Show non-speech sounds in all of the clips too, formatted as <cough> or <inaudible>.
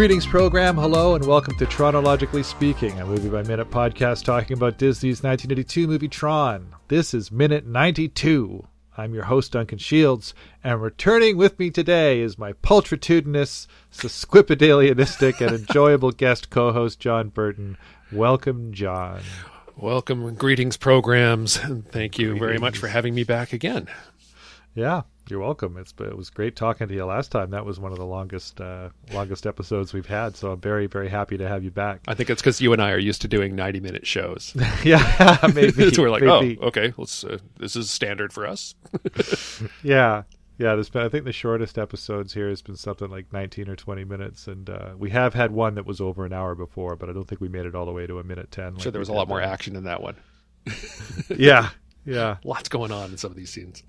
Greetings, program. Hello, and welcome to Chronologically Speaking, a movie by minute podcast talking about Disney's 1982 movie Tron. This is minute 92. I'm your host, Duncan Shields, and returning with me today is my pulchritudinous, sesquipedalianistic, and enjoyable <laughs> guest co host, John Burton. Welcome, John. Welcome, greetings, programs, thank you very much for having me back again. Yeah, you're welcome. It's it was great talking to you last time. That was one of the longest uh, longest episodes we've had. So I'm very very happy to have you back. I think it's because you and I are used to doing 90 minute shows. <laughs> yeah, <laughs> maybe. <laughs> so we're like, maybe. oh, okay, let's. Uh, this is standard for us. yeah, yeah. There's been, I think the shortest episodes here has been something like 19 or 20 minutes, and uh, we have had one that was over an hour before, but I don't think we made it all the way to a minute 10. Like sure, there was a lot more action in that one. yeah, yeah. Lots going on in some of these scenes.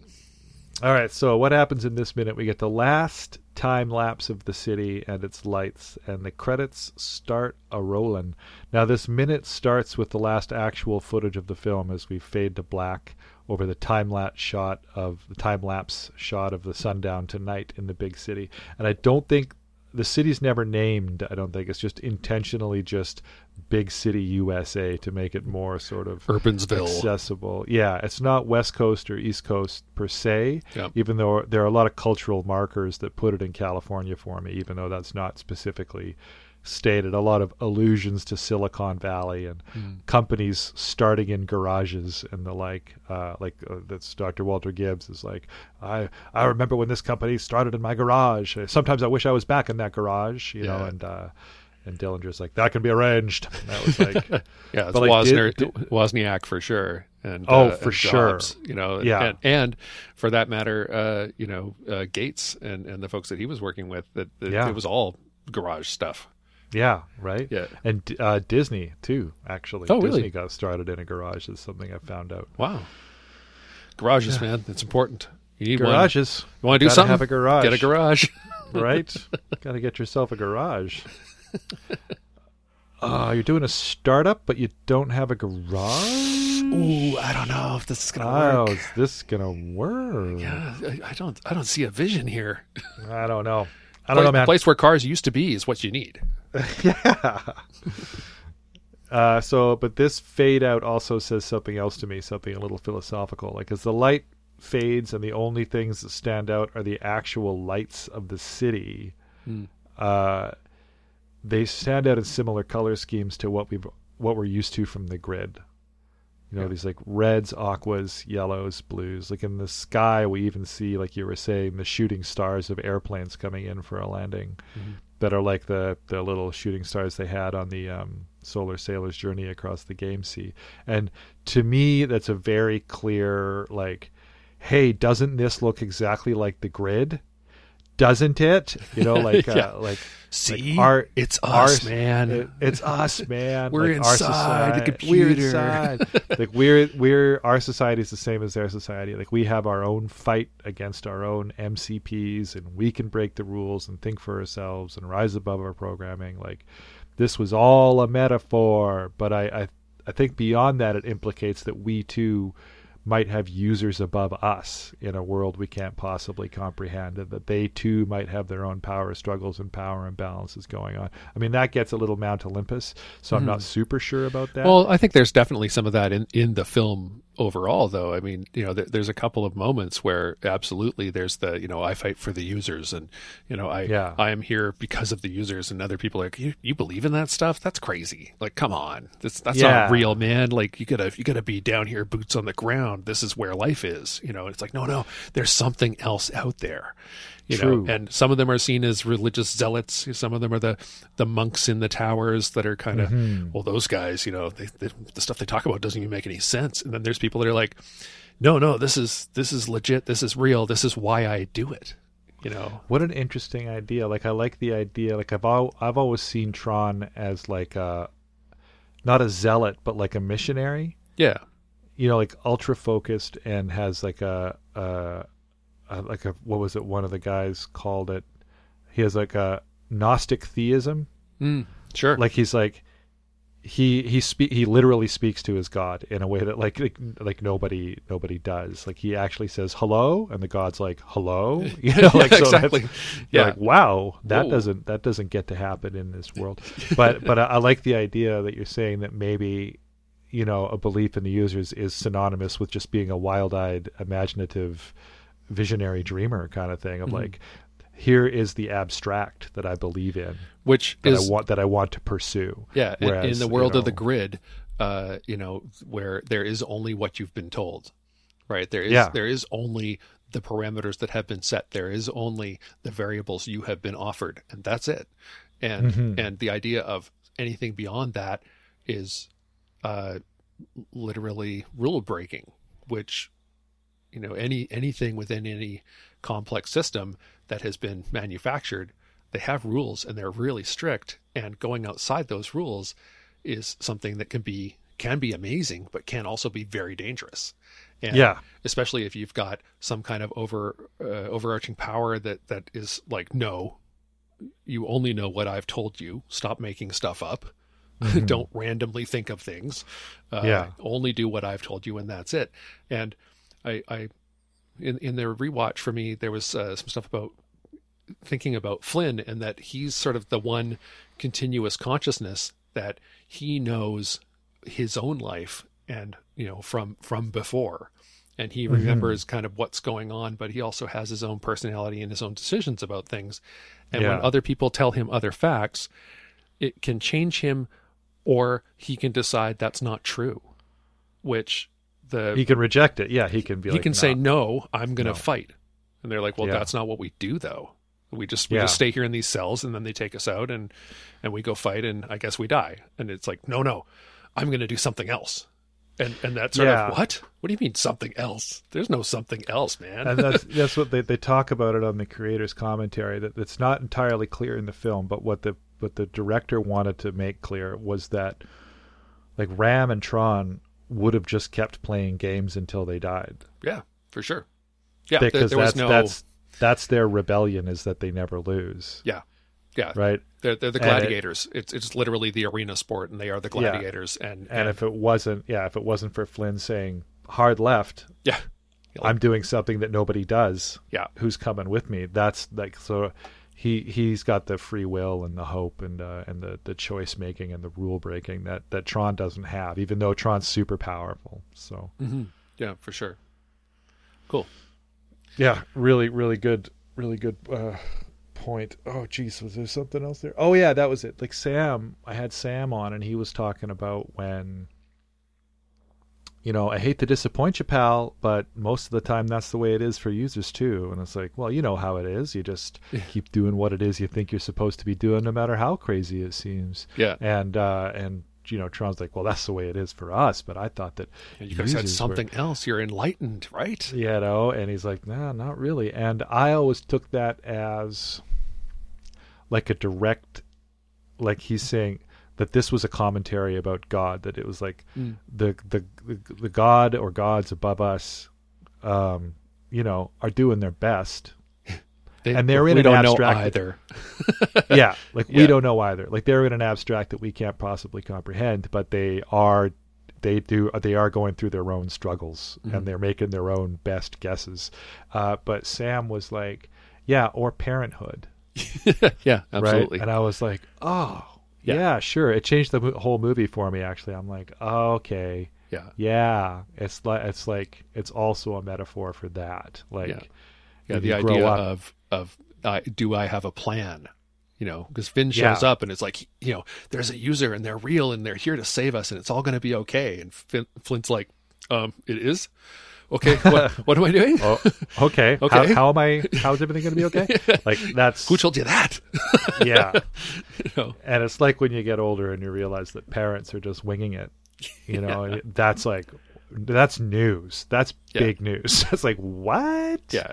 All right, so what happens in this minute? We get the last time lapse of the city and its lights, and the credits start a rolling. Now, this minute starts with the last actual footage of the film as we fade to black over the time lapse shot of the time lapse shot of the sundown to night in the big city. And I don't think the city's never named. I don't think it's just intentionally just big city USA to make it more sort of Urbansville accessible. Yeah, it's not West Coast or East Coast per se. Yep. Even though there are a lot of cultural markers that put it in California for me, even though that's not specifically stated. A lot of allusions to Silicon Valley and mm. companies starting in garages and the like. Uh, like uh, that's Dr. Walter Gibbs is like, I I remember when this company started in my garage. Sometimes I wish I was back in that garage, you yeah. know, and. Uh, and Dillinger's like, that can be arranged. And that was like, <laughs> yeah, it's like, Wozner, did, did, Wozniak for sure. And oh, uh, for and sure. Jobs, you know, yeah, and, and for that matter, uh, you know, uh, Gates and, and the folks that he was working with, that, that yeah. it was all garage stuff. Yeah, right. Yeah, and uh, Disney too. Actually, oh, Disney really? got started in a garage. Is something I found out. Wow, garages, yeah. man, it's important. You need garages. One. You want to do Gotta something? Have a garage. Get a garage, <laughs> right? Got to get yourself a garage. <laughs> Uh, you're doing a startup, but you don't have a garage. Ooh, I don't know if this is gonna How work. is this gonna work? Yeah, I, I don't. I don't see a vision here. <laughs> I don't know. I don't know, man. The place where cars used to be is what you need. <laughs> yeah. <laughs> Uh, so, but this fade out also says something else to me, something a little philosophical. Like, as the light fades and the only things that stand out are the actual lights of the city, Hmm. uh, they stand out in similar color schemes to what we've what we're used to from the grid. You know, Yeah. these like reds, aquas, yellows, blues. Like in the sky, we even see, like you were saying, the shooting stars of airplanes coming in for a landing Mhm. that are like the the little shooting stars they had on the um, Solar Sailor's journey across the game sea. And to me, that's a very clear like, hey, doesn't this look exactly like the grid? Doesn't it? You know, <laughs> like Yeah. uh, like See, like our it's our- us, man. it- it's us, <laughs> man. We're like our inside the society- We're computer. inside. <laughs> like we're we're our society is the same as their society. Like we have our own fight against our own MCPs, and we can break the rules and think for ourselves and rise above our programming. Like this was all a metaphor, but I I, I think beyond that, it implicates that we too might have users above us in a world we can't possibly comprehend, and that they too might have their own power struggles and power imbalances going on. I mean, that gets a little Mount Olympus, so I'm not hmm. super sure about that. Well, I think there's definitely some of that in, in the film overall, though. I mean, you know, there, there's a couple of moments where absolutely there's the, you know, I fight for the users and, you know, I, Yeah. I am here because of the users and other people are like, you, you believe in that stuff? That's crazy. Like, come on. That's, that's Yeah. not real, man. Like you gotta, you gotta be down here, boots on the ground. This is where life is, you know, it's like, no, no, there's something else out there. You True. know, and some of them are seen as religious zealots. Some of them are the the monks in the towers that are kind of Mhm. well, those guys, you know, they, they, the stuff they talk about doesn't even make any sense. And then there's people that are like, no, no, this is this is legit. This is real. This is why I do it. You know, What an interesting idea! Like I like the idea. Like I've al- I've always seen Tron as like a not a zealot, but like a missionary. yeah, You know, like ultra focused and has like a, a, a like a what was it? One of the guys called it. He has like a Gnostic theism. mm, sure, Like he's like he he speak he literally speaks to his god in a way that like, like like nobody nobody does like he actually says hello and the god's like hello <laughs> you know like Yeah, so exactly. Yeah. like wow that Whoa. doesn't that doesn't get to happen in this world but but I, I like the idea that you're saying that maybe you know a belief in the users is synonymous with just being a wild-eyed imaginative visionary dreamer kind of thing of Mm-hmm. like here is the abstract that I believe in which that is I want that I want to pursue Yeah, in- in Whereas, the you world of the grid, uh, you know, where there is only what you've been told, right? There is Yeah. there is only the parameters that have been set. There is only the variables you have been offered, and that's it. And Mhm. and the idea of anything beyond that is uh, literally rule breaking, which you know any anything within any complex system that has been manufactured they have rules and they're really strict. And going outside those rules is something that can be can be amazing but can also be very dangerous. And Yeah. especially if you've got some kind of over uh, overarching power that that is like no you only know what i've told you. Stop making stuff up. <laughs> Don't randomly think of things. Uh, Yeah. only do what i've told you and that's it. And i i in in their rewatch for me there was uh, some stuff about thinking about Flynn and that he's sort of the one continuous consciousness that he knows his own life and you know from from before. And he remembers kind of what's going on but he also has his own personality and his own decisions about things. And when other people tell him other facts it can change him or he can decide that's not true which the he can reject it yeah he can be he like can say "No." i'm going to No. fight and they're like well Yeah. that's not what we do though we just we Yeah. just stay here in these cells and then they take us out and and we go fight and i guess we die and it's like no no i'm going to do something else and and that's sort Yeah. of what what do you mean something else there's no something else man and that's <laughs> that's what they, they talk about it on the creator's commentary that it's not entirely clear in the film but what the what the director wanted to make clear was that like ram and tron would have just kept playing games until they died. Yeah for sure. Yeah because there was that's no that's that's their rebellion is that they never lose. Yeah yeah. Right? They're, they're the And it- gladiators. It's it's literally the arena sport and they are the Yeah. gladiators and and if it wasn't yeah if it wasn't for flynn saying hard left yeah. I'm doing something that nobody does. Yeah. Who's coming with me? That's like so he he's got the free will and the hope and uh, and the the choice making and the rule breaking that that Tron doesn't have even though Tron's super powerful so. Hmm yeah for sure. Cool. Yeah really really good really good uh point. Oh geez was there something else there? Oh yeah that was it. Like Sam I had Sam on and he was talking about when you know, I hate to disappoint you, pal, but most of the time that's the way it is for users too. And it's like, well, you know how it is. You just <laughs> keep doing what it is you think you're supposed to be doing, no matter how crazy it seems. yeah And uh, and you know, Tron's like, well, that's the way it is for us. But I thought that And you guys had users were- something else. You're enlightened, right? you know, and he's like, nah, not really. And I always took that as like a direct, like he's saying that this was a commentary about God. That it was like Mm. the the the, God or gods above us, um, you know, are doing their best. <laughs> They- And they're in we an don't abstract- know either. <laughs> yeah, like we don't know either. Like they're in an abstract that we can't possibly comprehend, but they are they do they are going through their own struggles Mhm. and they're making their own best guesses. Uh, but Sam was like, yeah, or parenthood, <laughs> yeah, absolutely. right? And I was like, oh, Yeah. yeah, sure. It changed the whole movie for me. Actually, I'm like, oh, okay, yeah, yeah. It's like it's like it's also a metaphor for that. Like, Yeah. yeah. The idea up- of of uh, do I have a plan? You know, because Finn Yeah. shows up and it's like, you know, there's a user and they're real and they're here to save us and it's all going to be okay. And Flynn's like, um, it is. Okay, what <laughs> what am I doing? oh, okay, <laughs> Okay. How, how am I? How's everything going to be okay? <laughs> Like that's Who told you that? yeah. you know, And it's like when you get older and you realize that parents are just winging it. You know, that's like that's news. That's Yeah. big news. It's like what? yeah,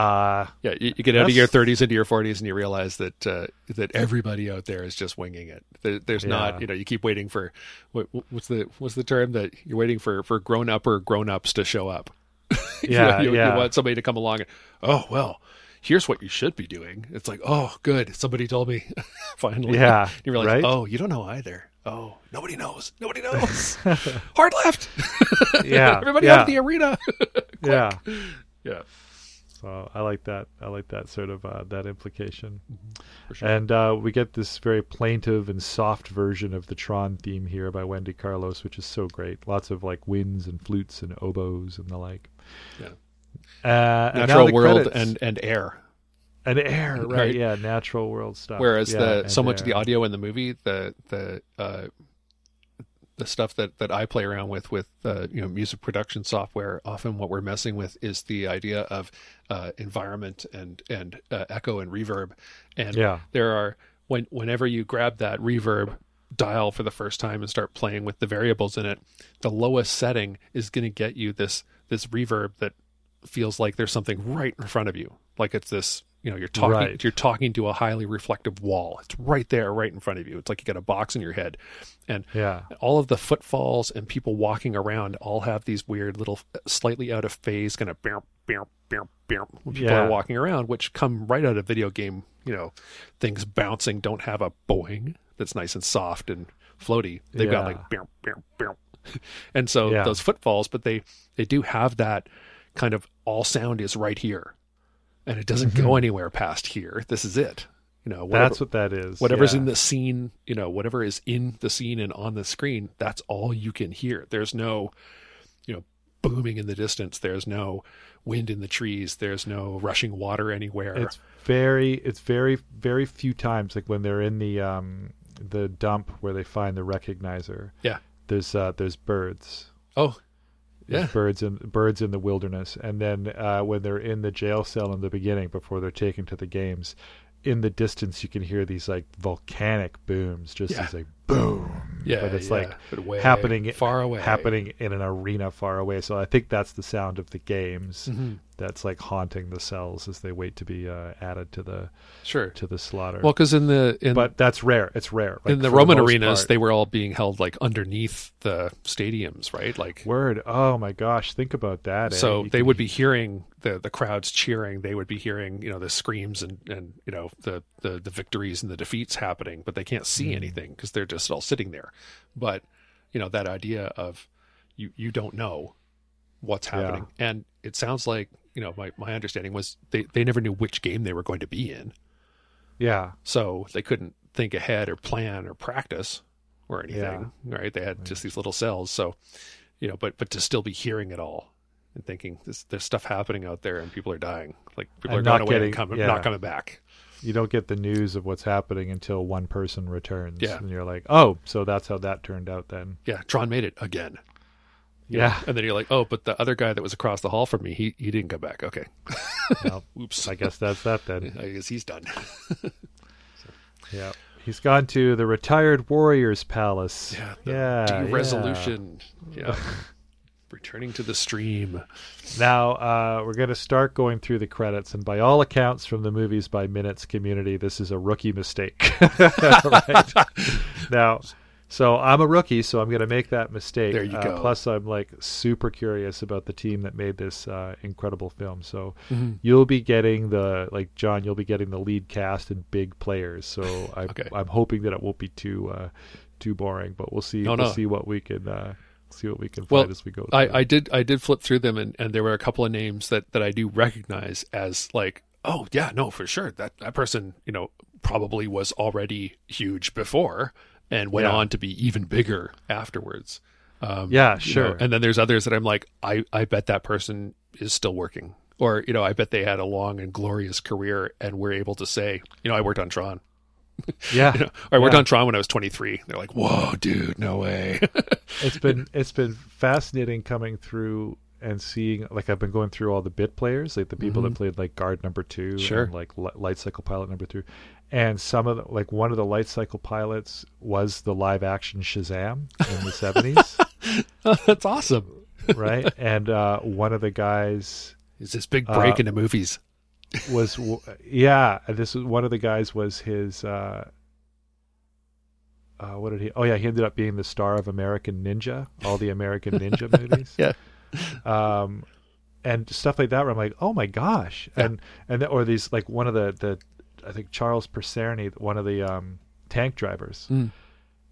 Uh yeah. You, you get out of your 30s into your 40s and you realize that uh, that everybody out there is just winging it. There, there's Yeah. not, you know, you keep waiting for what, what's the what's the term that you're waiting for for grown up or grown ups to show up. <laughs> You yeah, you, yeah. you want somebody to come along and oh well here's what you should be doing it's like oh good somebody told me <laughs> finally Yeah, you realize right? oh you don't know either Oh, nobody knows. Nobody <laughs> knows. Hard left. Yeah, Everybody yeah. out of the arena. yeah. yeah. So I like that. I like that sort of uh, that implication. For sure. And uh, we get this very plaintive and soft version of the Tron theme here by Wendy Carlos, which is so great. Lots of like winds and flutes and oboes and the like. Yeah. Uh, and Natural the world credits. and, and air. and air, right? Right. Yeah, natural world stuff. Whereas Yeah, the so much of the audio in the movie, the the uh, the stuff that that I play around with with uh, you know music production software, often what we're messing with is the idea of uh, environment and and uh, echo and reverb. And Yeah. there are when whenever you grab that reverb dial for the first time and start playing with the variables in it, the lowest setting is going to get you this this reverb that feels like there's something right in front of you, like it's this. You know, you're talking. Right. You're talking to a highly reflective wall. It's right there, right in front of you. It's like you got a box in your head, and Yeah. all of the footfalls and people walking around all have these weird little, uh, slightly out of phase kind of bear, bear, bear, bear when people Yeah. are walking around, which come right out of video game. You know, things bouncing don't have a boing that's nice and soft and floaty. They've got like bear, bear, bear, and so Yeah. those footfalls, but they they do have that kind of all sound is right here, and it doesn't go anywhere past here. This is it. You know, whatever- Mm-hmm. That's what that is. whatever's yeah. in the scene, you know, whatever is in the scene and on the screen, that's all you can hear. There's no, you know, booming in the distance. There's no wind in the trees. There's no rushing water anywhere. It's very, it's very, very few times like when they're in the um the dump where they find the recognizer. Yeah. There's uh there's birds. oh, Yeah. birds in birds in the wilderness, and then uh, when they're in the jail cell in the beginning before they're taken to the games, in the distance you can hear these like volcanic booms, just Yeah. as like boom. yeah, but it's yeah, like but way happening far away, happening in an arena far away. So I think that's the sound of the games Mhm. That's like haunting the cells as they wait to be uh, added to the Sure. to the slaughter. Well, because in the in but that's rare. It's rare. Like, in the Roman most arenas, part. they were all being held like underneath the stadiums, right? Like word. Oh my gosh, think about that. eh? so You they would be hearing the the crowds cheering they would be hearing you know the screams and and you know the the, the victories and the defeats happening but they can't see Mm. anything because they're just all sitting there but you know that idea of you you don't know what's Yeah. happening and it sounds like you know my, my understanding was they, they never knew which game they were going to be in Yeah. so they couldn't think ahead or plan or practice or anything right they had just these little cells so you know but but to still be hearing it all and thinking this, there's stuff happening out there and people are dying like people And are going not away getting- and coming, yeah. not coming back You don't get the news of what's happening until one person returns. Yeah. And you're like, oh, so that's how that turned out then. yeah tron made it again Yeah. know? and then you're like oh but the other guy that was across the hall from me he, he didn't come back okay <laughs> Well, oops I guess that's that then. <laughs> i guess he's done <laughs> Yeah. He's gone to the retired warriors palace. yeah the yeah. de-resolution yeah returning to the stream Now uh, we're going to start going through the credits, and by all accounts from the movies by minutes community, this is a rookie mistake. right? Now, so I'm a rookie, so I'm going to make that mistake. There you Uh, go. plus, I'm like super curious about the team that made this uh, incredible film. So Mhm. you'll be getting the like John, you'll be getting the lead cast and big players. So <sighs> I, Okay. I'm hoping that it won't be too uh, too boring, but we'll see. No, we'll no. see what we can. Uh, See what we can Well, find as we go. Through. I, I did I did flip through them and, and there were a couple of names that, that I do recognize as like oh yeah no for sure that that person you know probably was already huge before and went Yeah. on to be even bigger afterwards. Um, Yeah, you sure. know, and then there's others that I'm like I I bet that person is still working or you know I bet they had a long and glorious career and were able to say you know I worked on Tron <laughs> yeah, you know I worked Yeah. on Tron when I was 23. They're like whoa dude no way. <laughs> it's been it's been fascinating coming through and seeing like I've been going through all the bit players, like the people that played like guard number two, Mm-hmm. Sure. and like light cycle pilot number two, and some of the, like one of the light cycle pilots was the live action Shazam in the <laughs> seventies, <laughs> That's awesome. right? And uh, one of the guys Is this big break Uh, into movies? <laughs> was yeah, this was one of the guys was his. Uh, uh, what did he? Oh yeah, he ended up being the star of American Ninja, all the American Ninja movies. Yeah. um, and stuff like that. Where I'm like, oh my gosh, Yeah. and and or these like one of the the I think Charles Picerni, one of the um, tank drivers. Mm.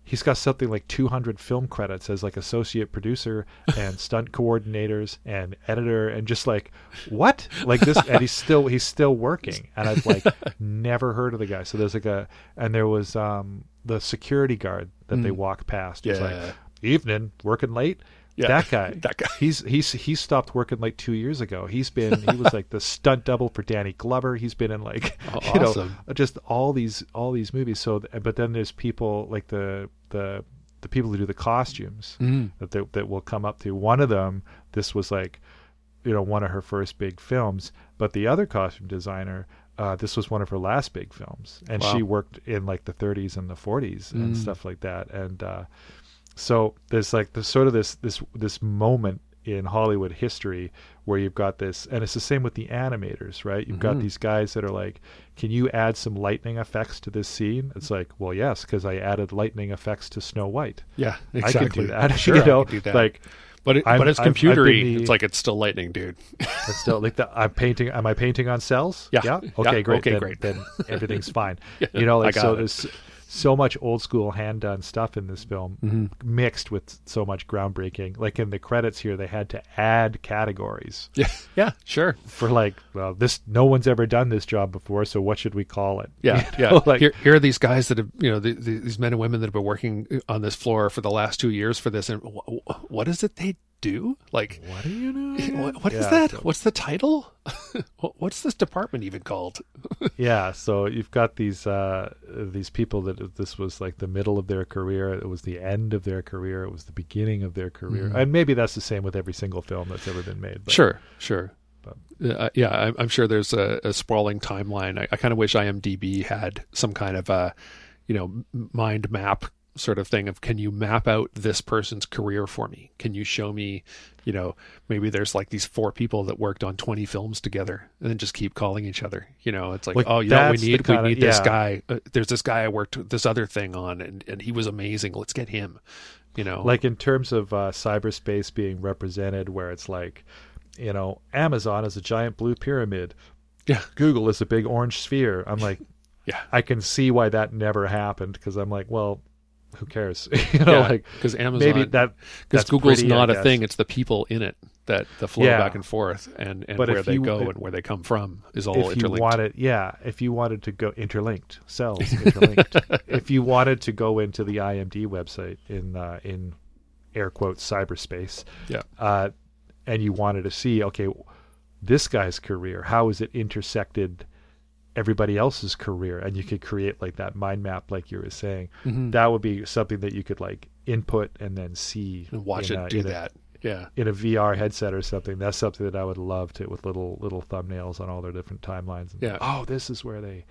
he's got something like 200 film credits as like associate producer <laughs> and stunt coordinators and editor and just like what like this and he's still he's still working and i've like <laughs> never heard of the guy so there's like a and there was um the security guard that they Mm. walk past was like Yeah. evening working late Yeah, that guy. <laughs> That guy. he's he's he stopped working like two years ago. He's been he was like the stunt double for danny glover. He's been in like <laughs> Oh, <laughs> you know just all these all these movies. So but then there's people like the the the people who do the costumes Mm. that they, that will come up to. One of them this was like you know one of her first big films but the other costume designer uh, this was one of her last big films. And Wow. she worked in like the 30s and the 40s and Mm. stuff like that. And uh, so there's like the sort of this this this moment in Hollywood history where you've got this and it's the same with the animators right you've got Mhm. these guys that are like can you add some lightning effects to this scene it's like well yes because I added lightning effects to Snow White Yeah, exactly. I can do that <laughs> Sure, you I know can do that. like but it, I'm- but it's I've- I've been computery. the- It's like it's still lightning, dude. it's still like the, I'm painting. Am I painting on cells? Yeah. Yeah. Yeah. Okay. Great. Okay, then, great. Then everything's fine. <laughs> Yeah, You know, I like got so. it. There's so much old school hand done stuff in this film, Mhm. mixed with so much groundbreaking. Like in the credits here, they had to add categories <laughs> Yeah, yeah, sure. for like, well, this no one's ever done this job before, so what should we call it? Yeah, <laughs> You yeah. like here, here are these guys that have, you know, the, the, these men and women that have been working on this floor for the last two years for this, and wh- wh- what is it they do? Like, what do you know? <laughs> what, what is Yeah, that? so- What's the title? <laughs> What's this department even called? <laughs> yeah so you've got these uh these people that this was like the middle of their career it was the end of their career it was the beginning of their career Mhm. and maybe that's the same with every single film that's ever been made but Sure, sure. but- Uh, yeah, I'm, I'm sure there's a, a sprawling timeline. I, I kind of wish IMDb had some kind of a, you know, mind map sort of thing of can you map out this person's career for me? Can you show me, you know, maybe there's like these four people that worked on 20 films together and then just keep calling each other. You know, it's like, Like, oh, you know, we need we kinda- need this yeah. guy. Uh, there's this guy I worked this other thing on, and and he was amazing. Let's get him. You know, like in terms of uh, cyberspace being represented where it's like you know amazon is a giant blue pyramid Yeah. google is a big orange sphere i'm like <laughs> Yeah. i can see why that never happened because i'm like well who cares <laughs> you know like because Amazon maybe that because Google's pretty, not a guess. thing; it's the people in it that the flow Yeah. back and forth, and and But where they you- go if- and where they come from is all if you wanted yeah if you wanted to go interlinked cells <laughs> interlinked if you wanted to go into the imd website in uh, in air quotes cyberspace Yeah. uh, and you wanted to see okay this guy's career how is it intersected everybody else's career and you could create like that mind map like you were saying Mhm. that would be something that you could like input and then see and watch it a- do in a- that. Yeah, in a VR headset or something. That's something that I would love to with little little thumbnails on all their different timelines. And, Yeah. Oh, this is where they.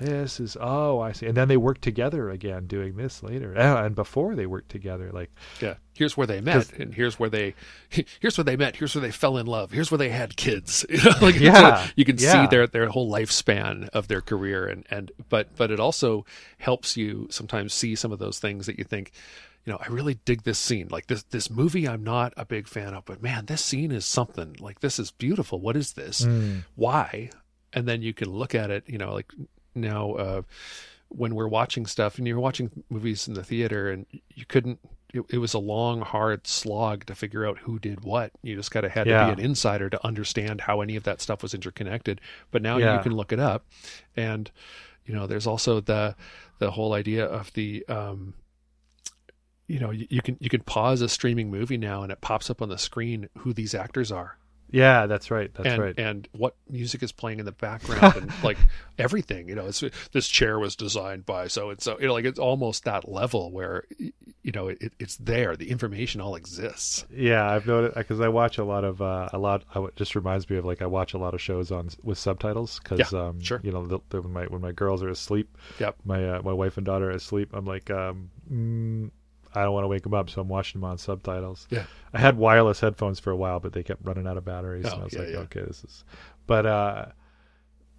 This is oh I see, and then they work together again doing this later, Ah, and before they worked together, like yeah. Here's where they met, and here's where they, <laughs> here's where they met. Here's where they fell in love. Here's where they had kids. <laughs> You know, like Yeah, you can see their their whole lifespan of their career, and and but but it also helps you sometimes see some of those things that you think. You know, I really dig this scene. Like this this movie, I'm not a big fan of, but man, this scene is something. Like this is beautiful. What is this? mm, why and then you can look at it you know like now uh when we're watching stuff and you're watching movies in the theater and you couldn't it, it was a long hard slog to figure out who did what you just kind of had Yeah. to be an insider to understand how any of that stuff was interconnected but now Yeah. you can look it up and you know there's also the the whole idea of the um you know you, you can you can pause a streaming movie now and it pops up on the screen who these actors are yeah, that's right, that's and right. and what music is playing in the background and <laughs> like everything you know it's this chair was designed by so and so you know like it's almost that level where you know it, it's there the information all exists yeah, I've noticed because I watch a lot of uh, a lot. I, w- just reminds me of like I watch a lot of shows on with subtitles because Yeah, um, sure. you know the, the, when my when my girls are asleep, Yep. my uh, my wife and daughter are asleep. I'm like, um, mm, I don't want to wake them up, so I'm watching them on subtitles. Yeah. I had wireless headphones for a while, but they kept running out of batteries, Oh, and I was yeah, like, yeah. okay, this is. But uh,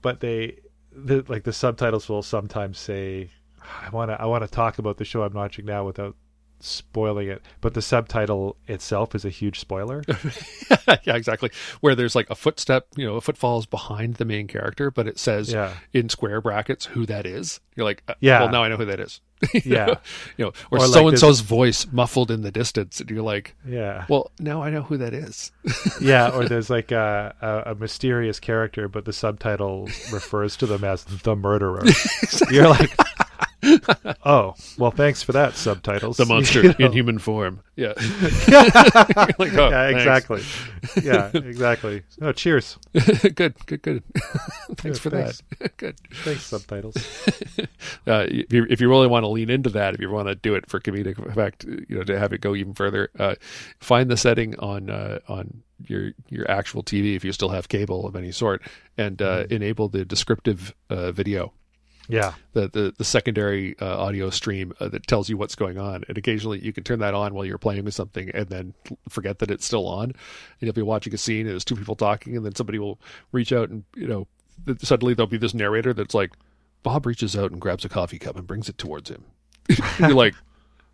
but they, the, like the subtitles will sometimes say, I want to I want to talk about the show I'm watching now without spoiling it, but the subtitle itself is a huge spoiler. <laughs> yeah, exactly. Where there's like a footstep, you know, a footfall is behind the main character, but it says Yeah. in square brackets who that is. You're like, uh, Yeah. well, now I know who that is. <laughs> Yeah. know? you know, or, Or so and so's voice muffled in the distance, and you're like, yeah, well, now I know who that is. <laughs> yeah. Or there's like a, a, a mysterious character, but the subtitle refers to them as the murderer. You're like, <laughs> oh, well, thanks for that subtitles. the monster <laughs> You know? in human form. Yeah. <laughs> Like, oh, yeah, exactly. yeah, exactly. Oh, cheers. good, good, good. thanks Yeah, for thanks. that. good. Thanks, subtitles. uh, if, you, if you really want to lean into that, if you want to do it for comedic effect, you know, to have it go even further, uh, find the setting on uh, on your your actual TV if you still have cable of any sort, and uh, enable the descriptive uh, video, Yeah, the the, the secondary uh, audio stream uh, that tells you what's going on. And occasionally, you can turn that on while you're playing with something, and then forget that it's still on, and you'll be watching a scene, and there's two people talking, and then somebody will reach out, and you know, suddenly there'll be this narrator that's like. Bob reaches out and grabs a coffee cup and brings it towards him. <laughs> You're like,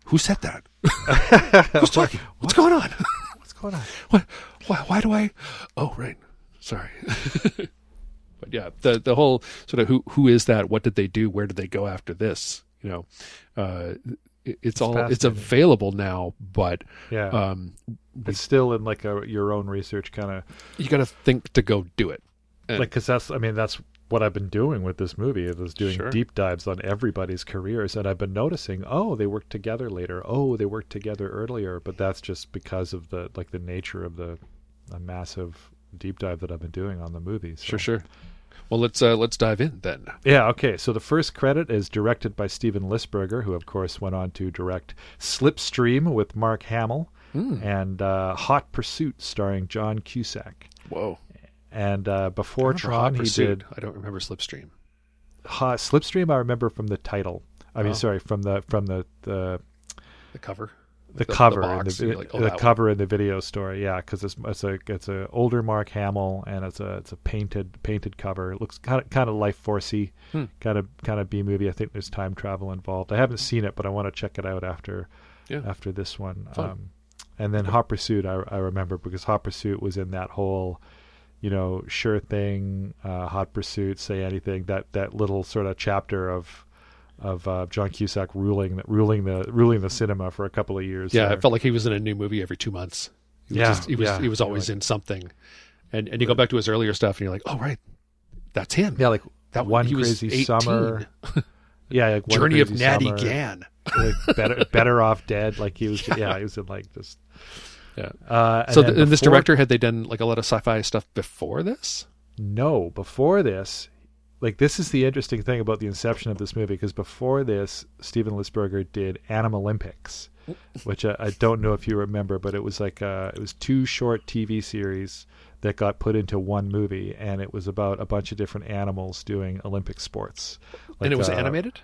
who said that? <laughs> Who's talking? What's going on? what's going on? What? Why, why do I? Oh, right. Sorry. <laughs> but yeah, the the whole sort of who who is that? What did they do? Where did they go after this? You know, uh, it, it's, all it's available now, but Yeah, um, it's still in like a your own research kind of you got to think to go do it. And- like because that's I mean that's what I've been doing with this movie. It was doing Sure. deep dives on everybody's careers, and I've been noticing, oh, they worked together later. Oh, they worked together earlier. But that's just because of the like the nature of the a massive deep dive that I've been doing on the movies. Sure, sure. Well, let's uh, let's dive in then. Yeah, okay. So the first credit is directed by Steven Lisberger, who of course went on to direct Slipstream with Mark Hamill Hmm. and uh, Hot Pursuit starring John Cusack. Whoa. And uh, before Tron, he Pursuit? did I don't remember Slipstream. Hot Slipstream. I remember from the title. I mean, Oh. sorry, from the from the the, The cover. The The- the cover box, in the, like, oh, the that one. cover in the video store. Yeah, because it's it's a it's a older Mark Hamill and it's a it's a painted painted cover. It looks kind of kind of life forcey, Hmm. kind of kind of B movie. I think there's time travel involved. I haven't seen it, but I want to check it out after Yeah. after this one. Um, and then Hot Pursuit, I, I remember because Hot Pursuit was in that whole, you know, sure thing, uh, Hot Pursuit, say anything. That that little sort of chapter of of uh, John Cusack ruling ruling the ruling the cinema for a couple of years. Yeah, there. it felt like he was in a new movie every two months. He was Yeah, just, he was yeah. he was always in something, and and you go back to his earlier stuff, and you're like, oh right, that's him. yeah, like that one he crazy 18. summer. <laughs> Yeah, like Journey of Natty Summer, Gann. like better <laughs> better off dead. Like he was. <laughs> Yeah, he was in like this. Yeah. Uh, So th- and this director had they done like a lot of sci-fi stuff before this? No, before this, like this is the interesting thing about the inception of this movie because before this, Steven Lisberger did Animalympics, <laughs> which I, I don't know if you remember, but it was like uh, it was two short TV series that got put into one movie, and it was about a bunch of different animals doing Olympic sports. and it was uh, animated.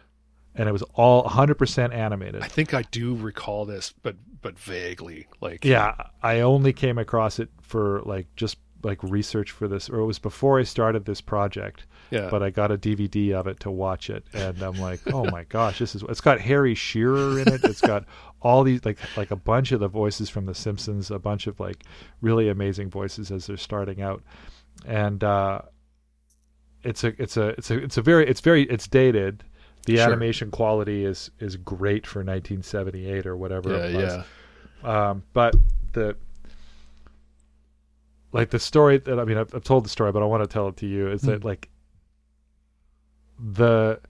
and it was all 100% animated. I think I do recall this, but but vaguely. Like Yeah, I only came across it for like just like research for this, or it was before I started this project. Yeah. But I got a DVD of it to watch it, and I'm like, oh my <laughs> gosh, this is. It's got Harry Shearer in it. It's got all these like like a bunch of the voices from The Simpsons, a bunch of like really amazing voices as they're starting out, and uh, it's a it's a it's a it's a very it's very it's dated. The Sure. animation quality is is great for 1978 or whatever yeah, it was. yeah. Um, but the like the story that I mean, I've, I've told the story, but I want to tell it to you. Is that Hmm. like the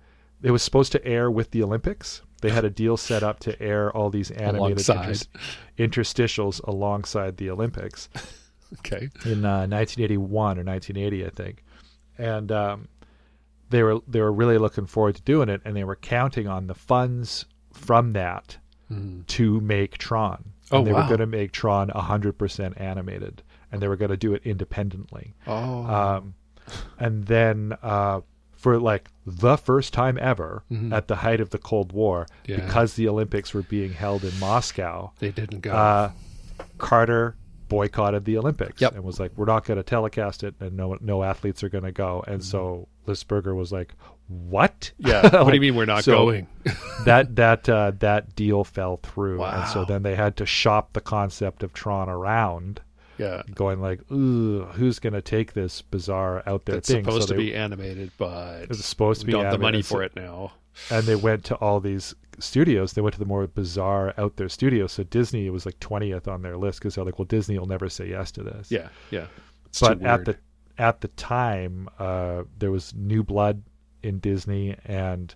it was supposed to air with the Olympics. They had a deal set up to air all these <laughs> animated inters- interstitials alongside the Olympics <laughs> Okay. in uh, 1981 or 1980, I think, and um, they were they were really looking forward to doing it, and they were counting on the funds from that Mhm. to make Tron. Oh, and they wow. were going to make Tron 100% animated, and they were going to do it independently. Oh. Um, and then uh, for like the first time ever Mhm. at the height of the Cold War, Yeah. because the Olympics were being held in Moscow, they didn't go. uh, Carter boycotted the Olympics Yep. and was like, "We're not going to telecast it, and no no athletes are going to go." Mm-hmm. And so Lisberger was like, "What? Yeah. <laughs> what do you mean we're not so- going? <laughs> that that uh, that deal fell through, and so then they had to shop the concept of Tron around, Yeah. going like, "Ooh, who's going to take this bizarre out there It's thing?" supposed so to they, be animated, but it's supposed to be don't the money for it now. and they went to all these studios. They went to the more bizarre out there studios. So Disney was like twentieth on their list because they're like, "Well, Disney will never say yes to this." Yeah. Yeah. It's but at the at the time, uh, there was new blood in Disney, and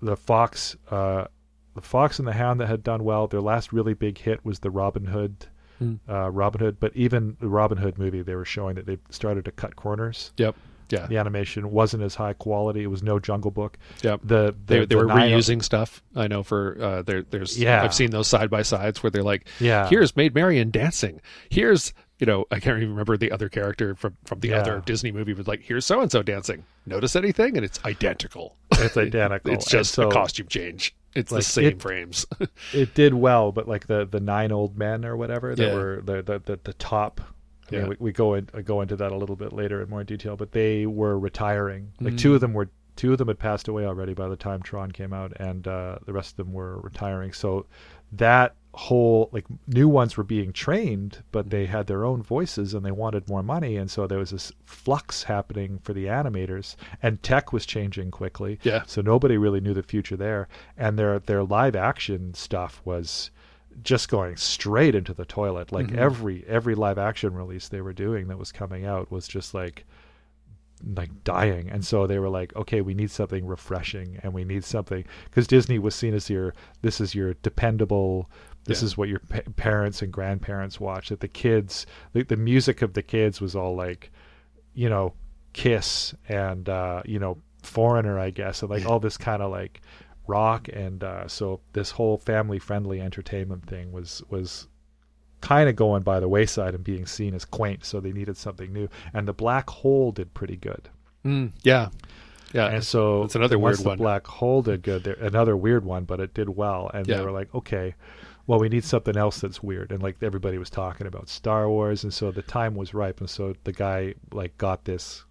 the Fox, uh, the Fox and the Hound that had done well. Their last really big hit was the Robin Hood, Hmm. uh, Robin Hood. But even the Robin Hood movie, they were showing that they started to cut corners. Yep. Yeah. The animation wasn't as high quality. It was no Jungle Book. Yep. The, the They, they the were reusing stuff. I know for uh, there. There's Yeah. I've seen those side by sides where they're like, Yeah. here's Maid Marian dancing. Here's you know I can't even remember the other character from from the Yeah. other Disney movie, but like here's so and so dancing. Notice anything? And it's identical. <laughs> It's identical. it's just so a costume change. It's like, the same it- frames. <laughs> It did well, but like the the nine old men or whatever that Yeah. were the the the, the top. I mean, we, we go in, go into that a little bit later in more detail, but they were retiring. Like Mm. two of them were two of them had passed away already by the time Tron came out, and uh, the rest of them were retiring. So that whole like new ones were being trained, but they had their own voices and they wanted more money, and so there was this flux happening for the animators, and tech was changing quickly. Yeah. So nobody really knew the future there, and their their live action stuff was just going straight into the toilet. Like Mhm. every every live action release they were doing that was coming out was just like like dying and so they were like okay we need something refreshing and we need something because disney was seen as your this is your dependable this Yeah. is what your pa- parents and grandparents watch that the kids the, the music of the kids was all like you know kiss and uh you know foreigner i guess and like all this kind of like rock and uh so this whole family friendly entertainment thing was was kind of going by the wayside and being seen as quaint so they needed something new and the black hole did pretty good Mm, yeah. Yeah. and so that's another weird the one. black hole did good there, another weird one but it did well and Yeah. they were like okay well we need something else that's weird and like everybody was talking about star wars and so the time was ripe and so the guy like got this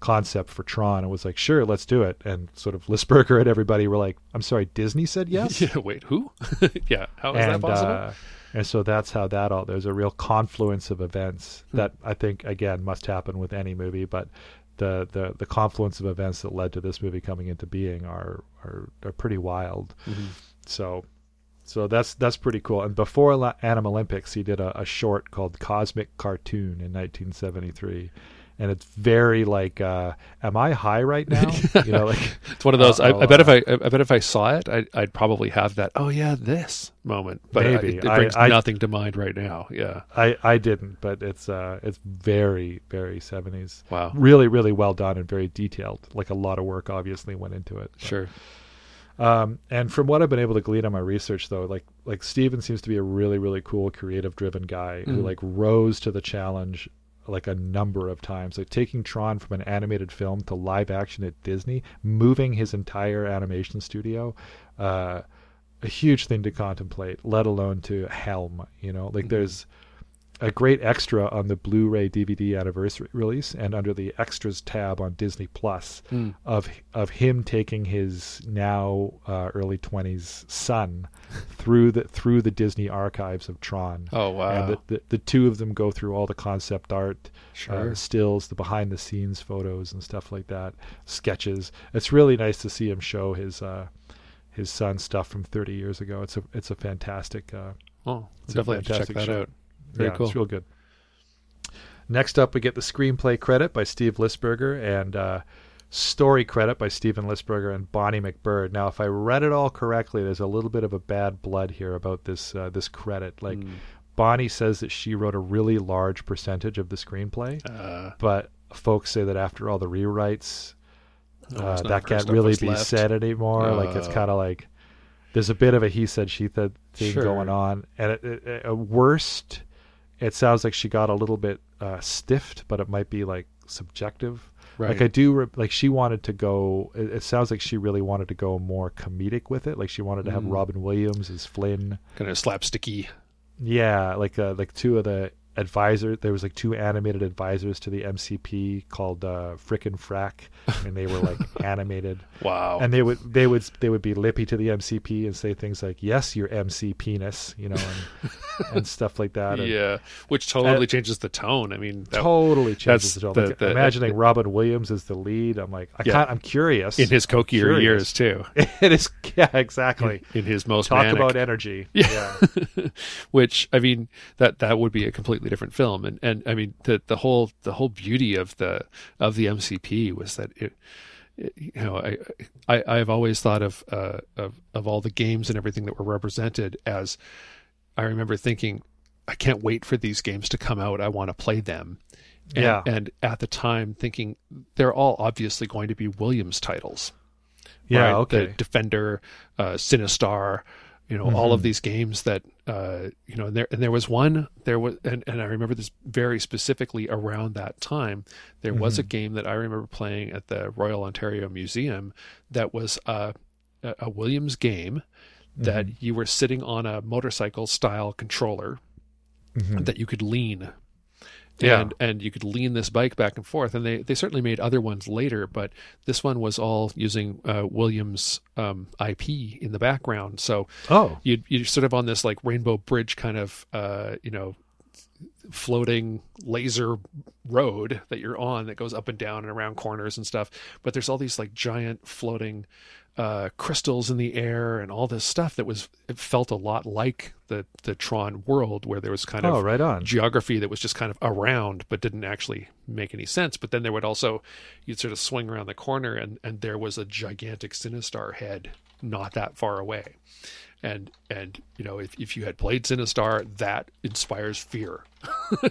concept for tron and was like sure let's do it and sort of lisberger and everybody were like i'm sorry disney said <laughs> yes yeah. Wait, who? <laughs> yeah. How is that possible? uh, and so that's how that all there's a real confluence of events Hmm. that I think again must happen with any movie, but the, the the confluence of events that led to this movie coming into being are are, are pretty wild. Mhm. So so that's that's pretty cool. And before La- Animalympics, he did a, a short called Cosmic Cartoon in 1973. And it's very like, uh, am I high right <laughs> now? you know, like <laughs> It's one of those. I, I'll, bet if uh, I, I bet if I saw it, I'd, I'd probably have that. Oh yeah, this moment. But I- Maybe. it, brings I- nothing to mind right now. Yeah. I I didn't, but it's uh it's very very 70s. Wow. really really well done and very detailed like a lot of work obviously went into it But, Sure. Um and from what i've been able to glean on my research though like like steven seems to be a really really cool creative driven guy who Mhm. like rose to the challenge like a number of times like taking tron from an animated film to live action at disney moving his entire animation studio uh a huge thing to contemplate let alone to helm you know like Mhm. there's a great extra on the Blu-ray DVD anniversary release and under the extras tab on Disney Plus Mm. of of him taking his now uh, early 20s son through the through the Disney archives of Tron. Oh wow. And the, the, the two of them go through all the concept art, sure. uh, stills, the behind the scenes photos and stuff like that, sketches. It's really nice to see him show his uh, his son stuff from 30 years ago. It's a it's a fantastic uh, oh, it's definitely have to check that show. out. Very yeah, cool. It's real good. Next up, we get the screenplay credit by Steve Lisberger and uh, story credit by Steven Lisberger and Bonnie MacBird. Now, if I read it all correctly, there's a little bit of a bad blood here about this uh, this credit. Like Mm. Bonnie says that she wrote a really large percentage of the screenplay, Uh, but folks say that after all the rewrites, oh, uh, that can't really be left. said anymore. like it's Uh. kind of like there's a bit of a he said she said thing Sure. going on, and at worst, it sounds like she got a little bit uh, stiffed, but it might be like subjective. Right. Like I do, re- like she wanted to go. It, it sounds like she really wanted to go more comedic with it. Like she wanted to have Mm. Robin Williams as Flynn. kind of slapsticky. Yeah, like uh, like two of the advisor. There was like two animated advisors to the MCP called uh, Frickin' Frack, and they were like <laughs> animated. Wow. And they would they would they would be lippy to the MCP and say things like "Yes, your MC penis," you know, and, <laughs> and stuff like that. And yeah, which totally changes the tone. I mean, that, totally changes the tone. the- Like, the- imagining Robin Williams as the lead, I'm like, I Yeah. can't. I'm curious. in his cokier Curious. years too. <laughs> it is yeah, exactly. In his most Talk manic. about energy. Yeah. which I mean that that would be a completely different film and and I mean the the whole the whole beauty of the of the MCP was that it, it- you know I, I I've always thought of uh of of all the games and everything that were represented as I remember thinking I can't wait for these games to come out I want to play them and, Yeah. and at the time thinking they're all obviously going to be Williams titles Yeah. right? Okay. The Defender, uh, Sinistar, you know, all of these games that uh, you know, and there and there was one there was and, and I remember this very specifically around that time. There was a game that I remember playing at the Royal Ontario Museum that was a, a Williams game that you were sitting on a motorcycle style controller Mhm. that you could lean. Yeah. And and you could lean this bike back and forth, and they, they certainly made other ones later, but this one was all using uh, Williams um, IP in the background. So Oh. you you're sort of on this like rainbow bridge kind of uh, you know floating laser road that you're on that goes up and down and around corners and stuff. But there's all these like giant floating uh, crystals in the air and all this stuff that was it felt a lot like the the Tron world where there was kind Oh, of right on. geography that was just kind of around but didn't actually make any sense. But then there would also you'd sort of swing around the corner and and there was a gigantic Sinistar head not that far away. And and you know if, if you had played Sinistar, that inspires fear. <laughs>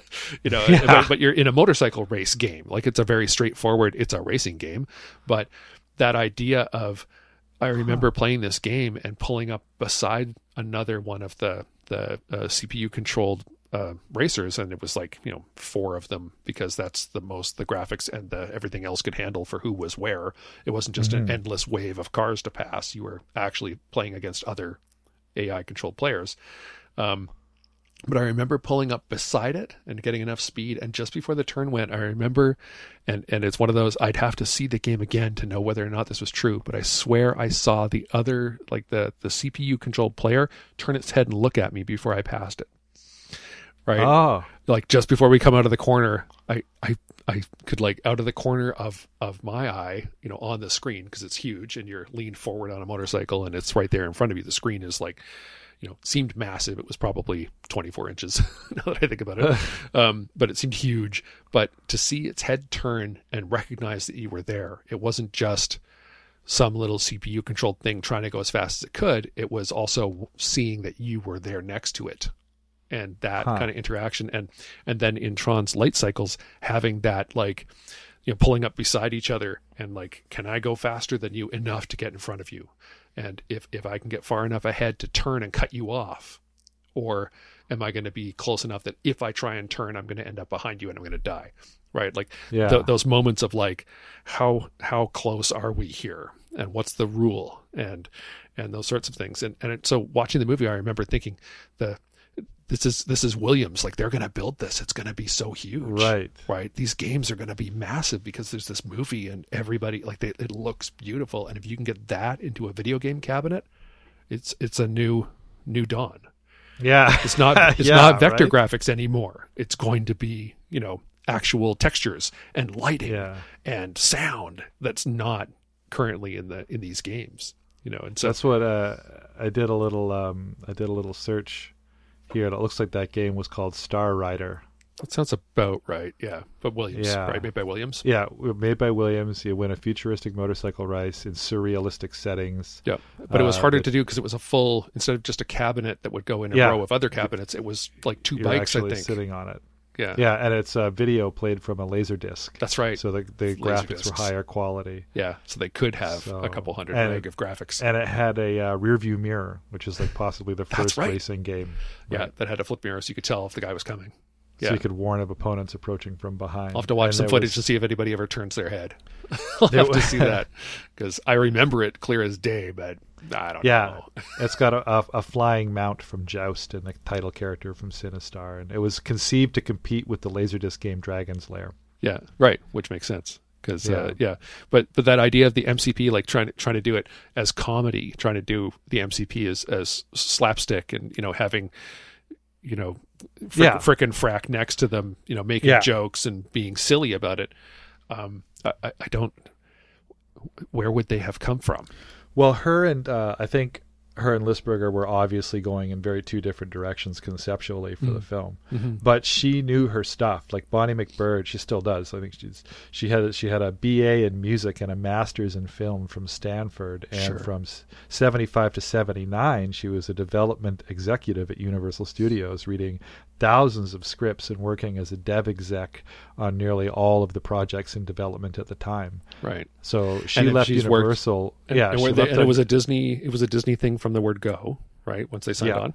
you know, Yeah. but, but you're in a motorcycle race game. Like it's a very straightforward. It's a racing game, but that idea of I remember playing this game and pulling up beside another one of the the uh, CPU controlled uh, racers, and it was like you know four of them because that's the most the graphics and the everything else could handle for who was where. It wasn't just an endless wave of cars to pass. You were actually playing against other AI controlled players. Um, but I remember pulling up beside it and getting enough speed. And just before the turn went, I remember, and and it's one of those I'd have to see the game again to know whether or not this was true. But I swear I saw the other, like the the CPU controlled player, turn its head and look at me before I passed it. Right, Oh. like just before we come out of the corner, I I I could like out of the corner of of my eye, you know, on the screen because it's huge and you're leaned forward on a motorcycle and it's right there in front of you. The screen is like, you know, seemed massive. It was probably 24 inches <laughs> now that I think about it, um, but it seemed huge. But to see its head turn and recognize that you were there, it wasn't just some little CPU controlled thing trying to go as fast as it could. It was also seeing that you were there next to it and that Huh. kind of interaction and and then in Tron's light cycles having that like you know pulling up beside each other and like can I go faster than you enough to get in front of you and if if I can get far enough ahead to turn and cut you off or am I going to be close enough that if I try and turn I'm going to end up behind you and I'm going to die right? Like Yeah. th- those moments of like how how close are we here? And what's the rule? And and those sorts of things. And and it, so watching the movie I remember thinking the this is this is Williams like they're going to build this it's going to be so huge Right. right these games are going to be massive because there's this movie and everybody like they, it looks beautiful and if you can get that into a video game cabinet it's it's a new new dawn Yeah. it's not <laughs> it's Yeah, not vector right? graphics anymore. It's going to be, you know, actual textures and lighting Yeah. and sound that's not currently in the in these games. You know, and so That's what uh, I did a little. Um, I did a little search here, and it looks like that game was called Star Rider. that sounds about right. Yeah. But Williams, Yeah. right? Made by Williams. Yeah, made by Williams. You win a futuristic motorcycle race in surrealistic settings. Yeah. But it was Uh, harder but- to do because it was a full instead of just a cabinet that would go in a Yeah. row of other cabinets, it was like 2 You're bikes, I think. sitting on it. Yeah. Yeah, and it's a video played from a laser disc. That's right. So the the graphics were higher quality, yeah. So they could have So- a couple hundred meg of graphics. and it had a uh, rear view mirror, which is like possibly the first right. racing game. yeah. That had a flip mirror so you could tell if the guy was coming. Yeah. so you could warn of opponents approaching from behind. I'll have to watch And some footage was- to see if anybody ever turns their head. <laughs> I'll have to see that because I remember it clear as day, but I don't Yeah, know. <laughs> it's got a, a, a flying mount from Joust and the title character from Sinistar, and it was conceived to compete with the Laserdisc game Dragon's Lair. Yeah, right, which makes sense because uh, Yeah. yeah, but but that idea of the MCP like trying to trying to do it as comedy, trying to do the MCP as as slapstick, and you know having you know frick, Yeah. frickin' frack next to them, you know making Yeah. jokes and being silly about it. Um, I, I don't. Where would they have come from? Well, her and uh, I think her and Lisberger were obviously going in very two different directions conceptually for the mm. film, mm-hmm. but she knew her stuff. Like Bonnie MacBird, she still does. I think she's she had she had a BA in music and a master's in film from Stanford, and Sure. from seventy five to seventy nine, she was a development executive at Universal Studios, reading thousands of scripts and working as a dev exec on nearly all of the projects in development at the time. Right. So she And left worked- Universal. And, yeah, and, she were they- and it was a Disney. It was a Disney thing from the word go. Right. Once they signed Yeah. on.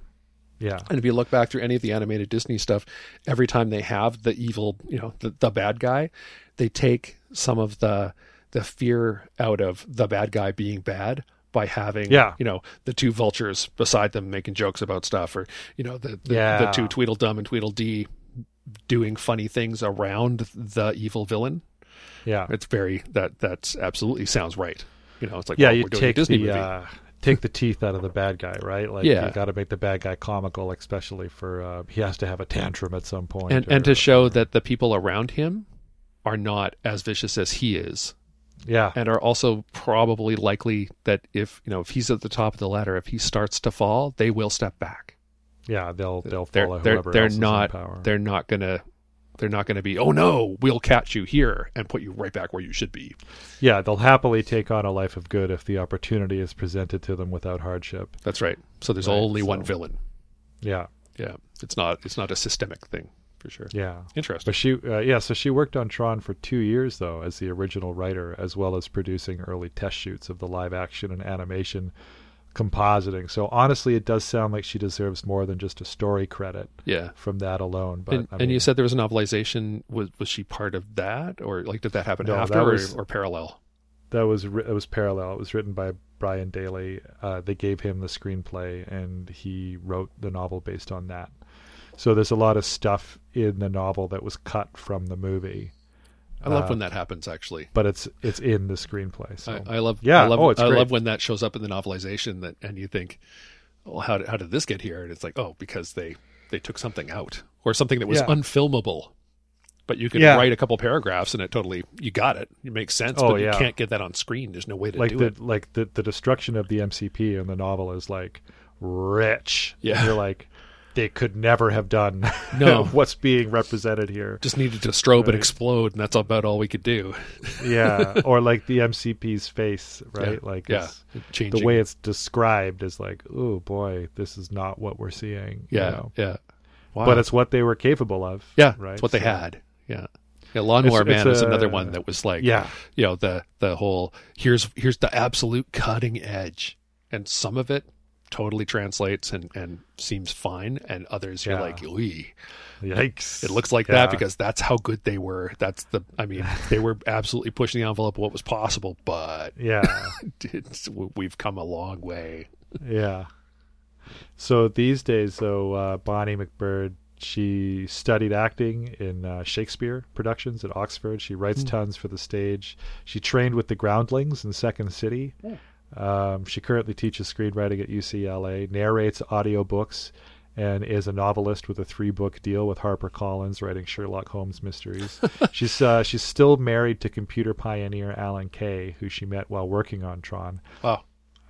yeah. And if you look back through any of the animated Disney stuff, every time they have the evil, you know, the, the bad guy, they take some of the the fear out of the bad guy being bad by having, Yeah. you know, the two vultures beside them making jokes about stuff, or you know, the the, Yeah. the two Tweedledum and Tweedledee doing funny things around the evil villain. Yeah. It's very that that's absolutely sounds right. You know, it's like yeah, well, you we're doing a take Disney the uh, take the teeth out of the bad guy, right? Like Yeah. you got to make the bad guy comical, especially for uh, he has to have a tantrum at some point, and or- and to show that the people around him are not as vicious as he is yeah, and are also probably likely that if you know if he's at the top of the ladder if he starts to fall they will step back yeah, they'll they'll they're follow they're, whoever they're else not in power. they're not gonna they're not gonna be oh no we'll catch you here and put you right back where you should be. Yeah, they'll happily take on a life of good if the opportunity is presented to them without hardship. that's right. So there's Right, only one villain. Yeah, yeah it's not it's not a systemic thing for sure. Yeah. interesting. But she, uh, yeah, so she worked on Tron for two years though as the original writer, as well as producing early test shoots of the live action and animation compositing. So honestly, it does sound like she deserves more than just a story credit yeah from that alone. But and, I and you said there was a novelization was was she part of that or like did that happen No, after that or, was- or parallel that was it was parallel. It was written by Brian Daley. Uh, they gave him the screenplay, and he wrote the novel based on that. So there's a lot of stuff in the novel that was cut from the movie, I love Uh, when that happens actually but it's it's in the screenplay. So I, I love Yeah, I love oh, it's I great. love when that shows up in the novelization that and you think well how did, how did this get here and it's like oh because they they took something out or something that was Yeah. unfilmable but you can Yeah. write a couple paragraphs and it totally you got it it makes sense Oh, but yeah. you can't get that on screen there's no way to like do the it like the the destruction of the MCP in the novel is like rich. Yeah. And you're like they could never have done <laughs> No. <laughs> what's being represented here. just needed to strobe and explode and that's about all we could do <laughs> yeah, or like the MCP's face, right? Yeah. Like yeah it's- changing the way it's described is like, oh boy, this is not what we're seeing. you yeah know? yeah wow. but it's what they were capable of. yeah right. it's what they So- had yeah yeah, Lawnmower It's- it's Man is a- another one that was like, Yeah, you know the the whole here's here's the absolute cutting edge and some of it totally translates and and seems fine and others you're Yeah. like Oy. yikes! it looks like Yeah. that because that's how good they were that's the i mean <laughs> they were absolutely pushing the envelope of what was possible but yeah, <laughs> we've come a long way yeah. So these days, though, uh, Bonnie MacBird, she studied acting in uh, Shakespeare productions at Oxford. She writes Hmm. tons for the stage. She trained with the Groundlings in Second City. Um, she currently teaches screenwriting at UCLA, narrates audiobooks, and is a novelist with a three-book deal with HarperCollins, writing Sherlock Holmes mysteries. <laughs> she's uh, she's still married to computer pioneer Alan Kay, who she met while working on Tron. wow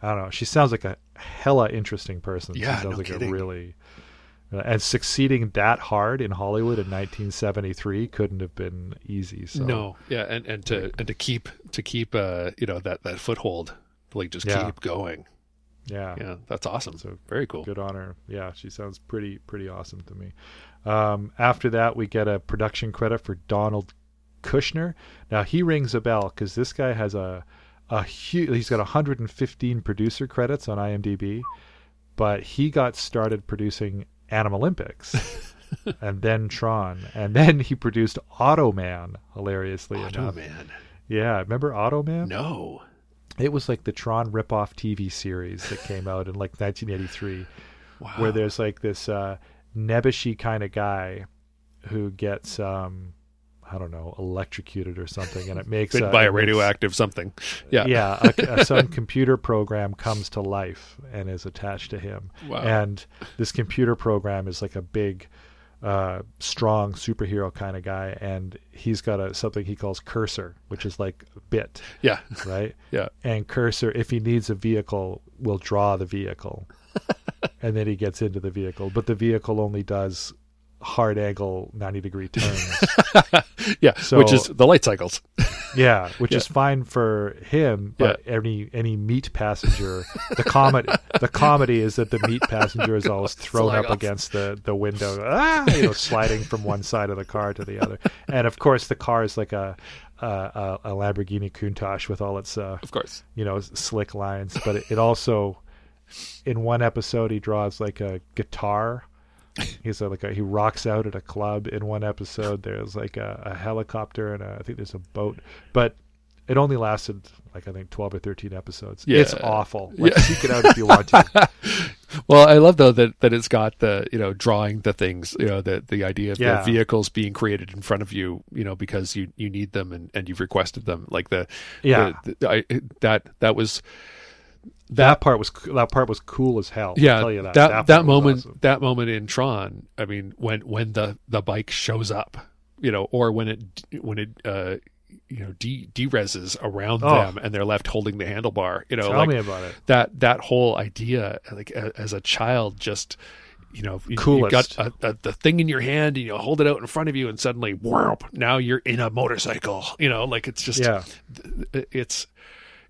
I don't know. She sounds like a hella interesting person. Yeah, she sounds no like kidding. a really uh, and succeeding that hard in Hollywood in 1973 couldn't have been easy. So no yeah and and to and to keep to keep uh you know that that foothold like just Yeah. keep going yeah, yeah that's awesome So very cool good on her. Yeah, she sounds pretty pretty awesome to me. Um, after that, we get a production credit for Donald Kushner. Now he rings a bell because this guy has a a huge. He's got 115 producer credits on IMDb, but he got started producing Animalympics. <laughs> and then Tron, and then he produced Automan. Hilariously Auto enough, Man. yeah, remember Automan? No. It was like the Tron ripoff TV series that came out in like 1983, Wow. where there's like this uh, nebbishy kind of guy who gets um, I don't know electrocuted or something, and it <laughs> makes uh, by a makes- radioactive something. Yeah. yeah, a, a, <laughs> some computer program comes to life and is attached to him. Wow. And this computer program is like a big, uh, strong superhero kind of guy, and he's got a something he calls cursor, which is like a bit, Yeah. right? <laughs> Yeah. And cursor, if he needs a vehicle, will draw the vehicle, <laughs> and then he gets into the vehicle. But the vehicle only does hard angle 90 degree <laughs> turns. Yeah. So- Which is the light cycles. <laughs> Yeah, which Yeah. is fine for him, but any any meat passenger, the comedy the comedy is that the meat passenger is always <laughs> thrown up off. against the the window, ah, you know, sliding from one side of the car to the other, and of course the car is like a a, a a Lamborghini Countach with all its uh, Of course. you know slick lines, but it, it also in one episode he draws like a guitar. He's a, like a, he rocks out at a club. In one episode, there's like a, a helicopter and a, I think there's a boat, but it only lasted like I think twelve or thirteen episodes. Yeah. It's awful. Like Yeah. seek it out if you want to. <laughs> Well, I love though that, that it's got the you know drawing the things you know the the idea of Yeah. the vehicles being created in front of you you know because you you need them and, and you've requested them like the Yeah. the, the- I, that that was that part was that part was cool as hell. I'll yeah tell you that. that part that, moment awesome. that moment in Tron I mean when when the the bike shows up you know or when it when it uh you know de derezzes around Oh. them and they're left holding the handlebar you know Tell like me about it. that that whole idea like as a child just you know you, you Coolest. got a, a, the thing in your hand and you hold it out in front of you and suddenly now you're in a motorcycle you know like it's just Yeah, it's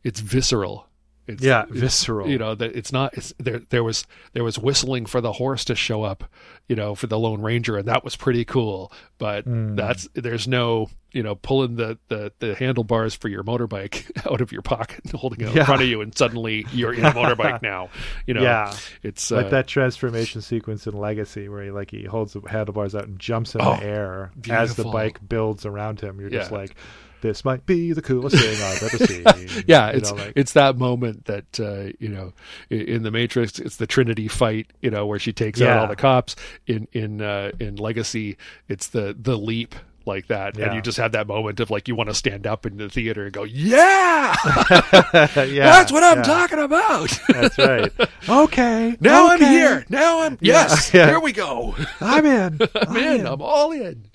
it's visceral it's, yeah, visceral. you know that it's not it's there there was there was whistling for the horse to show up you know for the lone ranger and that was pretty cool but Mm. that's there's no you know pulling the, the the handlebars for your motorbike <laughs> out of your pocket and holding it in front of you and suddenly you're in a motorbike <laughs> now you know yeah, it's like uh, that transformation sequence in Legacy where he like he holds the handlebars out and jumps in Oh, the air as the bike builds around him. You're just like, this might be the coolest thing I've ever <laughs> seen. yeah You it's know, like, it's that moment that uh, you know in the matrix it's the trinity fight you know where she takes out all the cops in in uh, in legacy it's the the leap like that and you just have that moment of like you want to stand up in the theater and go yeah <laughs> <laughs> yeah, that's what i'm yeah, talking about That's right. <laughs> Okay, now i'm here now i'm Yeah, yes yeah. here we go I'm in. I'm in. I'm all in.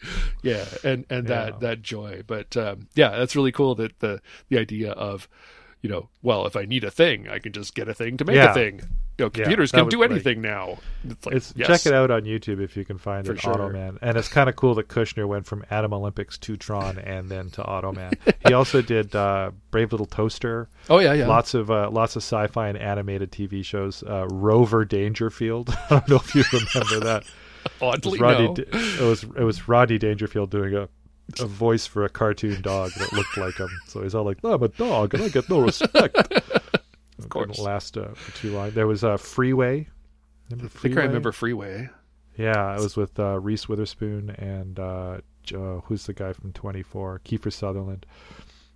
Yeah, and and Yeah. that that joy. But um, yeah, that's really cool. That the the idea of, you know, well, if I need a thing, I can just get a thing to make Yeah. a thing. You know, computers that can do anything now. It's like It's yes. check it out on YouTube if you can find For it. sure. Automan, and it's kind of cool that Kushner went from Animalympics to Tron and then to Automan. he also did uh, Brave Little Toaster. Oh yeah, yeah. Lots of uh, lots of sci-fi and animated TV shows. Uh, Rover Dangerfield. <laughs> I don't know if you remember that. <laughs> It Oddly, was Rodney. no. It was it was Rodney Dangerfield doing a a voice for a cartoon dog that looked like him. So he's all like, "I'm a dog and I get no respect." <laughs> of course. last uh, for too long. There was a uh, Freeway. Remember I think I remember Freeway. Yeah, it was with uh, Reese Witherspoon and uh, Joe, who's the guy from 24, Kiefer Sutherland.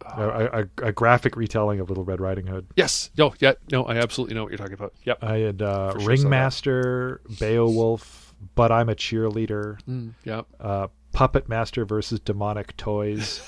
A, a, a graphic retelling of Little Red Riding Hood. Yes. No. Yeah. No. I absolutely know what you're talking about. Yep. I had uh, sure. Ringmaster, Beowulf, But I'm a Cheerleader, Mm, yep. uh, Puppet Master versus Demonic Toys,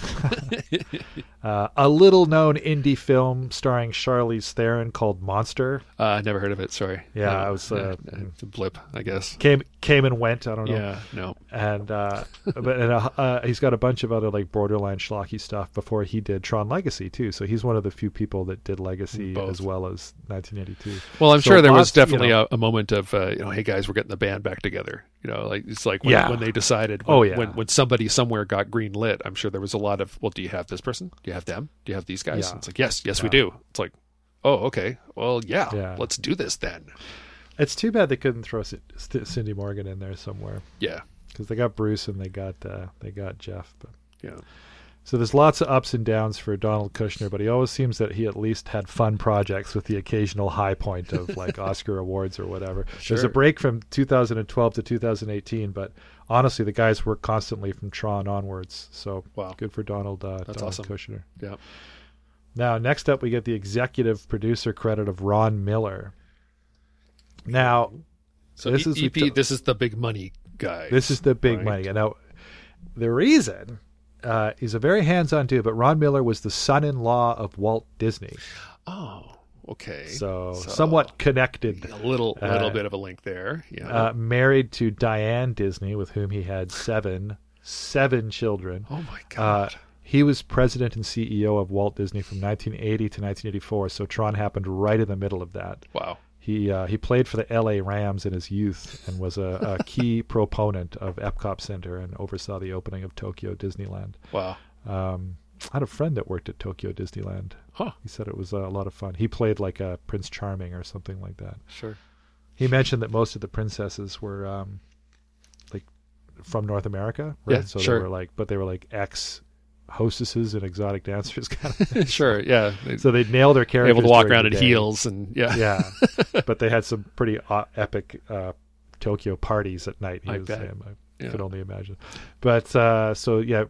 <laughs> uh, a little known indie film starring Charlize Theron called Monster. Uh, I never heard of it. Sorry. Yeah, No, I was, uh, it's a blip, I guess. Came came and went. I don't know. Yeah. No. and uh, <laughs> but and, uh, uh, he's got a bunch of other like borderline schlocky stuff before he did Tron Legacy too. So he's one of the few people that did Legacy Both. as well as 1982. Well, I'm So sure there was lots, you definitely know- a, a moment of, uh, you know, hey guys, we're getting the band back together. You know, like it's like when, Yeah. when they decided, when, Oh, yeah. when when somebody somewhere got green lit, I'm sure there was a lot of, well, do you have this person? Do you have them? Do you have these guys? Yeah. It's like, yes, yes, we do. It's like, oh, okay, well, yeah, Yeah. let's do this then. It's too bad they couldn't throw Cindy Morgan in there somewhere Yeah, because they got Bruce and they got uh, they got Jeff. But yeah. So there's lots of ups and downs for Donald Kushner, but he always seems that he at least had fun projects with the occasional high point of like <laughs> Oscar awards or whatever. There's a break from 2012 to 2018, but honestly, the guys work constantly from Tron onwards. So Wow. good for Donald. Uh, That's Donald awesome. Kushner. Yeah. Now, next up, we get the executive producer credit of Ron Miller. Now, So This this is- EP. This is the big money guy. This is the big Right. money. And now, the reason uh, he's a very hands-on dude, but Ron Miller was the son-in-law of Walt Disney, Oh, okay. so, So- somewhat connected. a little uh, little bit of a link there. Yeah. Uh, married to Diane Disney, with whom he had seven seven children. oh my Uh, god. he was president and CEO of Walt Disney from 1980 to 1984. So Tron happened right in the middle of that. wow. He uh, he played for the L.A. Rams in his youth and was a, a <laughs> key proponent of Epcot Center and oversaw the opening of Tokyo Disneyland. Wow. Um, I had a friend that worked at Tokyo Disneyland. Huh. He said it was uh, a lot of fun. He played like a Prince Charming or something like that. Sure. He mentioned that most of the princesses were um, like from North America, right? Yeah, so sure. they were like, but they were like ex hostesses and exotic dancers, <laughs> kind of. sure. Yeah. They- so they nailed their characters. able to walk around in heels and yeah. Yeah, <laughs> but they had some pretty uh, epic uh, Tokyo parties at night. He I was bet. saying. I Yeah. could only imagine. But uh, so yeah,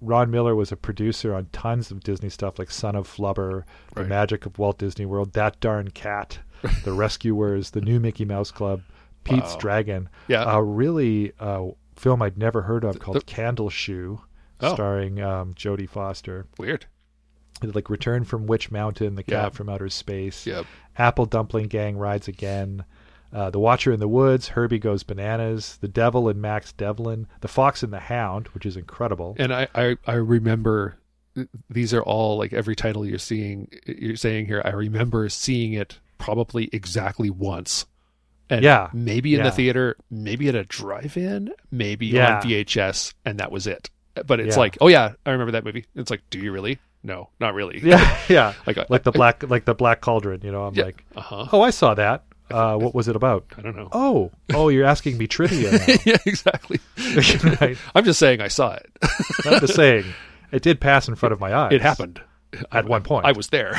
Ron Miller was a producer on tons of Disney stuff like Son of Flubber, The Magic of Walt Disney World, That Darn Cat, <laughs> The Rescuers, The New Mickey Mouse Club, Pete's Wow. Dragon, Yeah. a really uh, film I'd never heard of called the- Candleshoe, Oh. starring um, Jodie Foster. Weird. Like Return from Witch Mountain, The Cat Yeah. from Outer Space. Yep. Apple Dumpling Gang rides again. Uh, the Watcher in the Woods, Herbie Goes Bananas, The Devil and Max Devlin, The Fox and the Hound, which is incredible. And I, I, I remember these are all like every title you're seeing you're saying here. I remember seeing it probably exactly once. And Yeah. maybe in Yeah. the theater, maybe at a drive-in, maybe Yeah. on VHS, and that was it. But it's Yeah. like, oh yeah, I remember that movie. It's like, do you really? No, not really. yeah, <laughs> yeah, Like, I- like the I- <laughs> black, like the Black Cauldron. You know, I'm Yeah. like, Uh huh. oh, I saw that. Uh, what was it about? I don't know. Oh, oh, you're asking me trivia now. <laughs> yeah, exactly. right. I'm just saying I saw it. I'm just saying, it did pass in front of my eyes. It happened at one point. I was there.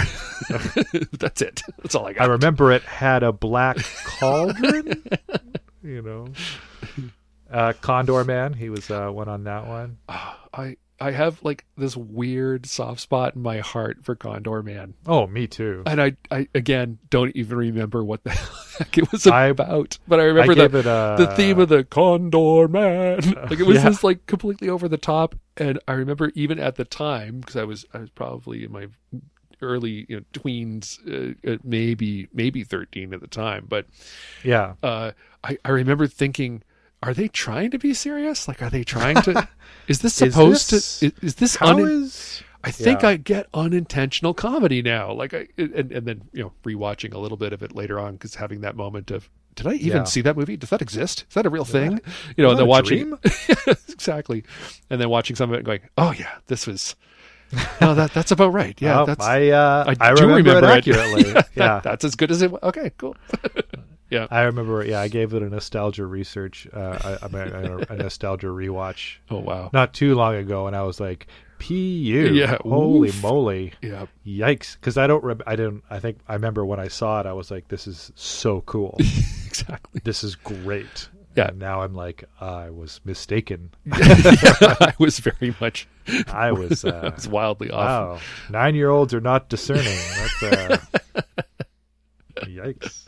That's it. That's all I got. I remember it had a black cauldron. you know, uh, Condorman. He was uh, one on that one. <sighs> I I have like this weird soft spot in my heart for Condorman, Oh, me too. and I I again don't even remember what the <laughs> heck it was I- about. But I I remember gave the it the theme of the Condorman. <laughs> Like it was yeah. just like completely over the top, and I remember even at the time because I was I was probably in my early you know, tweens, uh, uh, maybe maybe thirteen at the time, but yeah. uh, I, I remember thinking, are they trying to be serious? Like, are they trying to? <laughs> is this Is supposed this- to? Is, is this? How un- is I think yeah. I get unintentional comedy now. Like, I and, and then you know rewatching a little bit of it later on because having that moment of. Did I even Yeah. see that movie? Does that exist? Is that a real thing? You know, is and then watching <laughs> exactly, and then watching some of it and going, "Oh yeah, this was no, that that's about right. Yeah, Oh, that's I uh, I, I, do remember, remember, it accurately. <laughs> yeah, yeah. that's as good as it. Okay, cool. I remember. Yeah, I gave it a nostalgia research. Uh, I, I mean, a, a nostalgia rewatch <laughs> Oh wow. not too long ago, and I was like, "Pu, Yeah, holy oof. moly, Yeah. yikes!" Because I don't. Rem- I didn't. I think I remember when I saw it, I was like, "This is so cool. <laughs> exactly. this is great." Yeah. And now I'm like, I was mistaken. <laughs> I was very much I was. I Uh, was wildly off. Wow, nine-year-olds are not discerning. That's uh, yikes.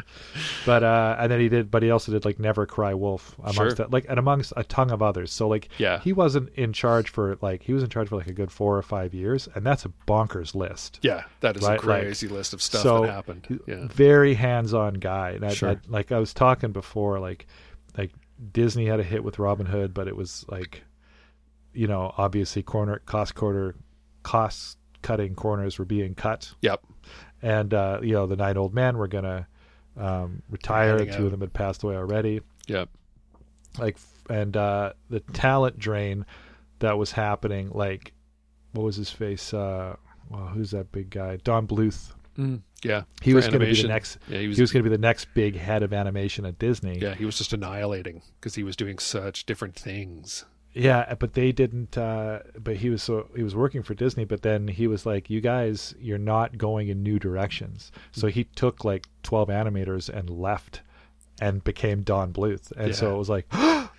But uh, and then he did, but he also did like Never Cry Wolf amongst Sure. that, like and amongst a tongue of others. So like, Yeah. he wasn't in charge for like he was in charge for like a good four or five years, and that's a bonkers list. Yeah, that is Right, a like, crazy list of stuff so that happened. Yeah. very hands-on guy. And I, Sure. I- like I was talking before, like like Disney had a hit with Robin Hood, but it was like, you know, obviously corner cost quarter cost cutting corners were being cut, Yep. and uh, you know the nine old men were gonna um, retire. Heading Two out. of them had passed away already. Yep. Like and uh, the talent drain that was happening. Like, what was his face? Uh, well, who's that big guy? Don Bluth. Mm, yeah. He was going to be the next. Yeah, he was. He was going to be the next big head of animation at Disney. yeah, he was just annihilating because he was doing such different things. Yeah, but they didn't. Uh, but he was so he was working for Disney. But then he was like, "You guys, you're not going in new directions." So he took like twelve animators and left, and became Don Bluth. And so it was like, <gasps> "Oh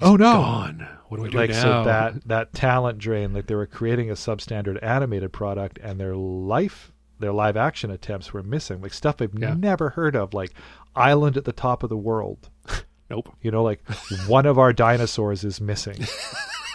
no!" Gone. What do we do like now? so that that talent drain. Like they were creating a substandard animated product, and their life, their live action attempts were missing. Like stuff I've Yeah. never heard of, like Island at the Top of the World. Nope. You know, like one of our dinosaurs is missing.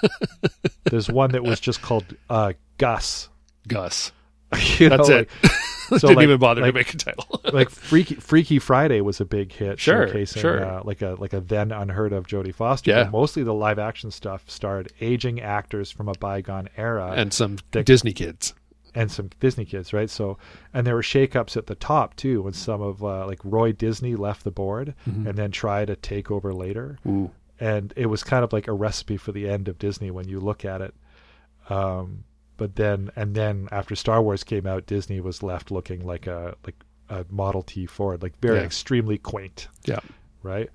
<laughs> There's one that was just called uh, Gus. Gus. <laughs> You know, That's like, it. <laughs> So Didn't like, even bother like, to make a title. like Freaky Freaky Friday was a big hit, Sure, showcasing sure. Uh, like a like a then unheard of Jodie Foster. Yeah. Mostly the live action stuff starred aging actors from a bygone era and some the- Disney kids. And some Disney kids, right? So, and there were shakeups at the top too, when some of uh, like Roy Disney left the board Mm-hmm. and then tried to take over later. Ooh. and it was kind of like a recipe for the end of Disney when you look at it. Um, but then, and then after Star Wars came out, Disney was left looking like a like a Model T Ford, like very Yeah. extremely quaint, Yeah. right?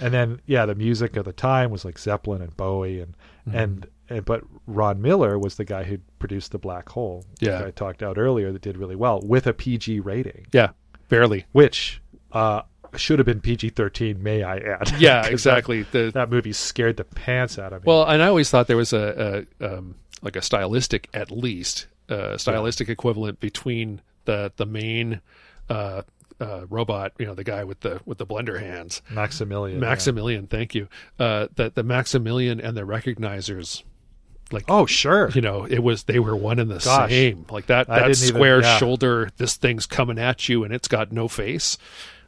And then, yeah, the music of the time was like Zeppelin and Bowie, and Mm-hmm. and, and but Ron Miller was the guy who produced the Black Hole, Yeah. that I talked out earlier, that did really well with a PG rating, Yeah. Barely. which uh, should have been PG thirteen, may I add? Yeah, <laughs> exactly. The That, that movie scared the pants out of me. Well, and I always thought there was a, a um, like a stylistic, at least, uh, stylistic equivalent between the the main uh, uh, robot, you know, the guy with the with the blender hands, Maximilian. yeah. Maximilian. Thank you. Uh, the the Maximilian and the recognizers, like Oh, sure. you know, it was they were one and the Gosh. same. Like that that didn't even- square yeah. shoulder, this thing's coming at you, and it's got no face.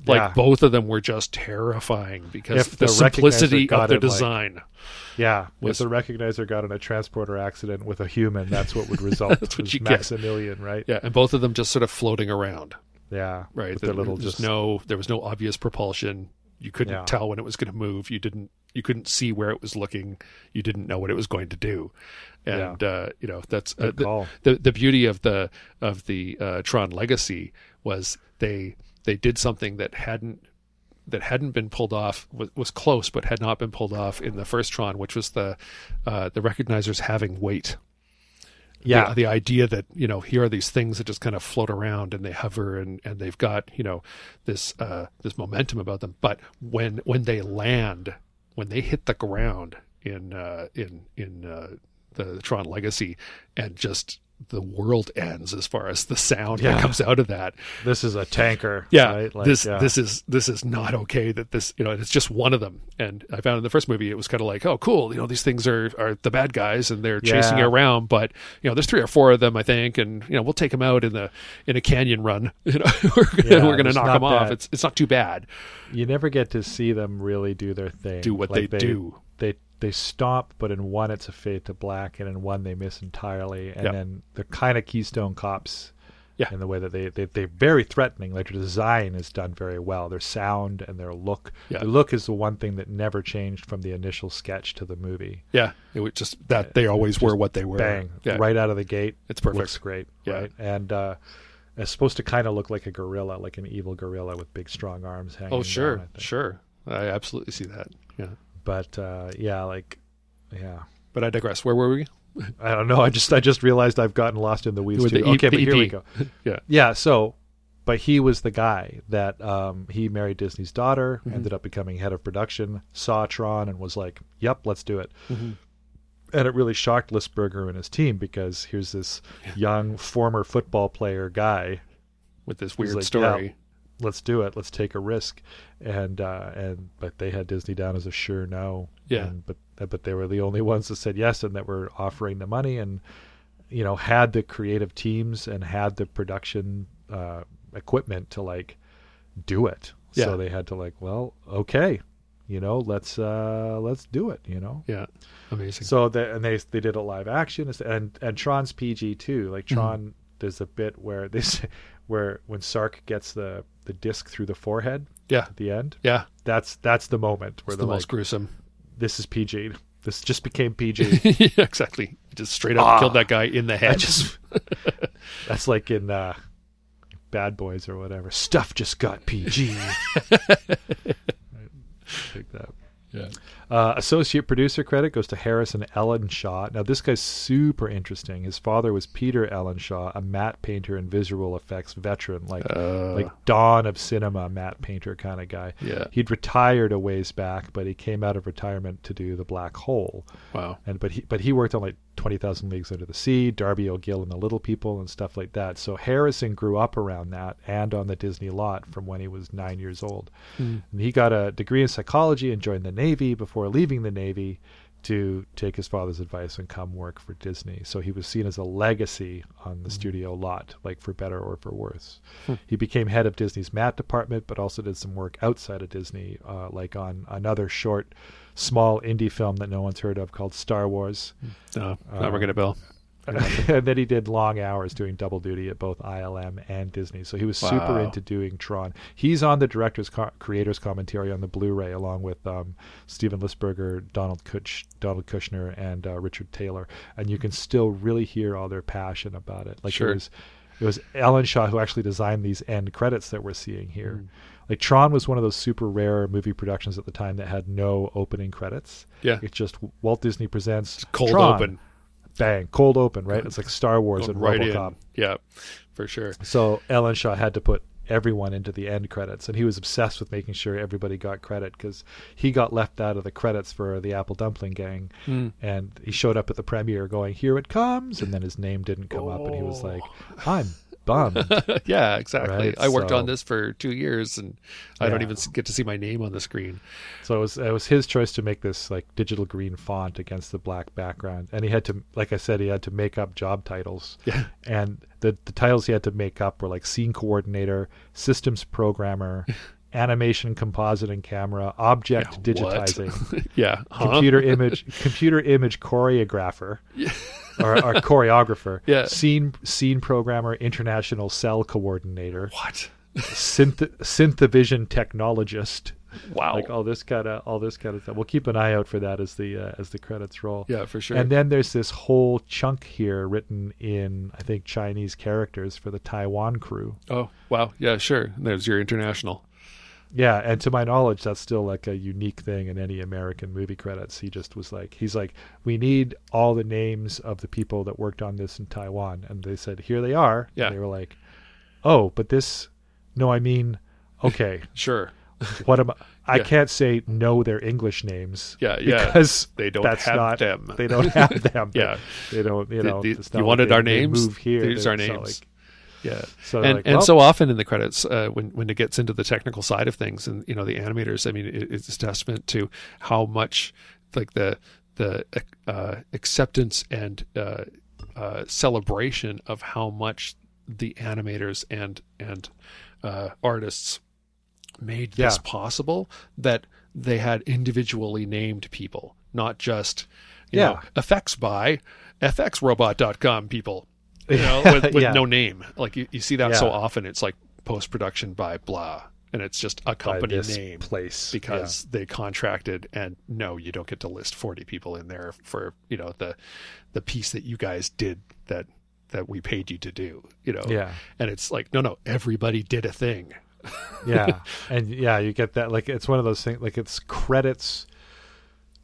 Like Yeah. both of them were just terrifying because If the, the simplicity of the it, like- design. Yeah. Was- if the recognizer got in a transporter accident with a human, that's what would <laughs> result. That's what you get. Maximilian, right? Yeah, and both of them just sort of floating around. Yeah. right? There, their little just no there was no obvious propulsion. You couldn't Yeah. tell when it was going to move. You didn't you couldn't see where it was looking. You didn't know what it was going to do. And uh, you know that's uh, the, the the beauty of the of the uh, Tron Legacy was they they did something that hadn't that hadn't been pulled off was, was close but had not been pulled off in the first Tron, which was the uh, the recognizers having weight yeah. the, the idea that you know here are these things that just kind of float around and they hover and, and they've got you know this uh, this momentum about them but when when they land when they hit the ground in uh, in in uh, the Tron Legacy and just the world ends as far as the sound that Yeah. comes out of that this is a tanker. yeah Right? Like, this yeah. this is this is not okay that this you know it's just one of them and i found in the first movie it was kind of like oh cool you know these things are are the bad guys and they're chasing you around but you know there's three or four of them i think and you know we'll take them out in the in a canyon run <laughs> you know we're gonna, we're gonna knock them off it's it's not too bad you never get to see them really do their thing. do what Like, they, do They they stomp, but in one it's a fade to black, and in one they miss entirely. And Yeah. then they're kind of Keystone Cops. Yeah. In the way that they, they they're very threatening. Like their design is done very well. Their sound and their look. Yeah. The look is the one thing that never changed from the initial sketch to the movie. yeah it was just that they always were what they were Bang! yeah Right out of the gate. it's perfect Looks great. Yeah. Right. And uh, it's supposed to kind of look like a gorilla, like an evil gorilla with big strong arms hanging. oh down, sure I think. sure i absolutely see that yeah But uh, yeah, like yeah. but i digress where were we <laughs> I don't know. I just I just realized I've gotten lost in the weeds With too. the E- okay, but here we go. <laughs> yeah Yeah, so but he was the guy that um, he married Disney's daughter, Mhm. ended up becoming head of production, saw Tron and was like, "Yep, let's do it." Mhm. And it really shocked Lisberger and his team because here's this young former football player guy. with this weird like, story Let's do it. Let's take a risk. And uh, and but they had Disney down as a sure no. Yeah. And, but but they were the only <laughs> ones that said yes and that were offering the money and you know had the creative teams and had the production uh, equipment to like do it. Yeah. So they had to like, well, okay, you know, let's uh, let's do it. You know. yeah amazing So the, and they they did a live action and and Tron's PG too. Like Mm-hmm. Tron, there's a bit where <laughs> this where when Sark gets the the disc through the forehead yeah at the end. yeah That's that's the moment where it's the like, most gruesome "This is PG. This just became PG." <laughs> yeah, exactly. Just straight up Ah. killed that guy in the I head. just <laughs> that's like in uh, Bad Boys or whatever. Stuff just got PG. Like <laughs> that. Yeah. Uh, associate producer credit goes to Harrison Ellenshaw. Now, this guy's super interesting. His father was Peter Ellenshaw, a matte painter and visual effects veteran, like Uh, like dawn of cinema matte painter kind of guy. yeah. He'd retired a ways back, but he came out of retirement to do The Black Hole. Wow. And but he but he worked on like Twenty Thousand Leagues Under the Sea, Darby O'Gill and the Little People, and stuff like that. So Harrison grew up around that and on the Disney lot from when he was nine years old. Mm. And he got a degree in psychology and joined the Navy before leaving the Navy to take his father's advice and come work for Disney. So he was seen as a legacy on the studio lot, like for better or for worse. Hmm. He became head of Disney's matte department, but also did some work outside of Disney, uh, like on another short, small indie film that no one's heard of called Star Wars. No, Uh, not ringing a bell. <laughs> and then he did long hours doing double duty at both ILM and Disney. So he was super into doing Tron. He's on the director's co- creator's commentary on the Blu-ray, along with um, Steven Lisberger, Donald Kush, Donald Kushner, and uh, Richard Taylor. And you can still really hear all their passion about it. Like Sure. it was, it was Ellenshaw who actually designed these end credits that we're seeing here. Mm. Like Tron was one of those super rare movie productions at the time that had no opening credits. Yeah. It's just Walt Disney presents Cold Tron open. bang, cold open, right? It's like Star Wars Going and right RoboCop. in. Yeah, for sure. So Ellenshaw had to put everyone into the end credits, and he was obsessed with making sure everybody got credit because he got left out of the credits for the Apple Dumpling Gang, Mm. and he showed up at the premiere going, "Here it comes," and then his name didn't come up, and he was like, "I'm bummed." <laughs> yeah, exactly. Right, I worked so- on this for two years, and I don't even get to see my name on the screen. So it was it was his choice to make this like digital green font against the black background, and he had to, like I said, he had to make up job titles. <laughs> Yeah. and the the titles he had to make up were like scene coordinator, systems programmer, <laughs> animation composite and camera, object What? digitizing, <laughs> yeah. Huh? computer image computer image choreographer. Yeah. <laughs> or, or choreographer, Yeah. scene scene programmer, international cell coordinator, What? synth synthavision technologist, Wow. like all this kind of all this kind of stuff. We'll keep an eye out for that as the uh, as the credits roll. yeah, for sure. And then there's this whole chunk here written in I think Chinese characters for the Taiwan crew. oh, wow. Yeah, sure. There's your international. Yeah, and to my knowledge, that's still like a unique thing in any American movie credits. He just was like, he's like, we need all the names of the people that worked on this in Taiwan, and they said, here they are. And Yeah. they were like, oh, but this, no, I mean, <laughs> okay, Sure. what am I? I Yeah. can't say no their English names. Yeah, yeah. because They don't that's have not them. They don't have them. <laughs> Yeah. they don't. You know, the- not you wanted they- our names? Move here. Our it's names. like- Yeah. so and like, and well, so often in the credits uh, when when it gets into the technical side of things and you know the animators i mean it, it's a testament to how much like the the uh, acceptance and uh, uh, celebration of how much the animators and and uh, artists made this Yeah. possible that they had individually named people not just you Yeah. know effects by fxrobot.com people you <laughs> know, with, with Yeah. no name. Like you, you see that so often. It's like post production by blah, and it's just a company name place because they contracted. And no, you don't get to list forty people in there for you know the the piece that you guys did that that we paid you to do. You know, yeah. yeah. and it's like no, no, everybody did a thing. yeah <laughs> and yeah you get that like it's one of those things like it's credits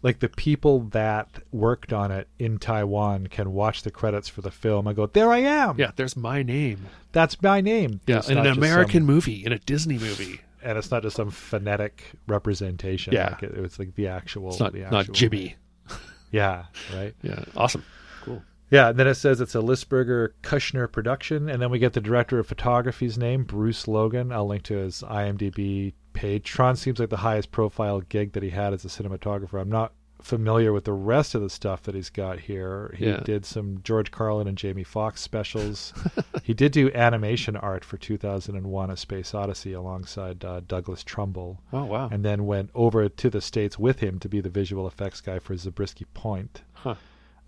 like the people that worked on it in taiwan can watch the credits for the film and go there i am Yeah, there's my name. that's my name Yeah, It's in an American some- movie, in a Disney movie. and it's not just some phonetic representation Yeah. like it, it's like the actual It's not the actual not Jimmy. <laughs> yeah right <laughs> Yeah, awesome. Cool. Yeah, and then it says it's a Lisberger Kushner production, and then we get the director of photography's name, Bruce Logan. I'll link to his IMDb page. Tron seems like the highest profile gig that he had as a cinematographer. I'm not familiar with the rest of the stuff that he's got here. He Yeah. did some George Carlin and Jamie Foxx specials. <laughs> he did do animation art for 2001: A Space Odyssey alongside uh, Douglas Trumbull, Oh wow. and then went over to the states with him to be the visual effects guy for Zabriskie Point.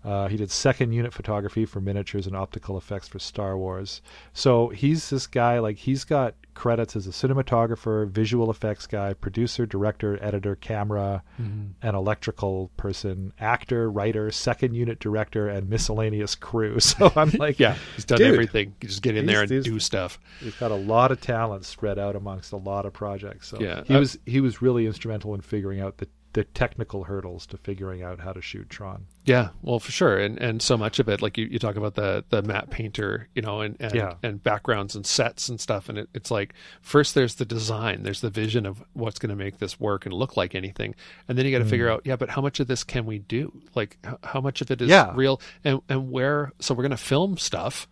Uh, he did second unit photography for miniatures and optical effects for Star Wars. So he's this guy, like, he's got credits as a cinematographer, visual effects guy, producer, director, editor, camera, Mhm. an electrical person, actor, writer, second unit director, and miscellaneous crew. <laughs> So <laughs> I'm like, Yeah, he's done Dude, everything. You just get in there and do stuff. he's got a lot of talent spread out amongst a lot of projects. So Yeah, he I- was he was really instrumental in figuring out the the technical hurdles to figuring out how to shoot Tron. Yeah, well, for sure, and and so much of it, like you, you talk about the the matte painter, you know, and and, Yeah. and backgrounds and sets and stuff, and it, it's like first there's the design, there's the vision of what's going to make this work and look like anything, and then you got to figure mm. out, yeah, but how much of this can we do? Like, how much of it is Yeah. real, and and where? So we're going to film stuff.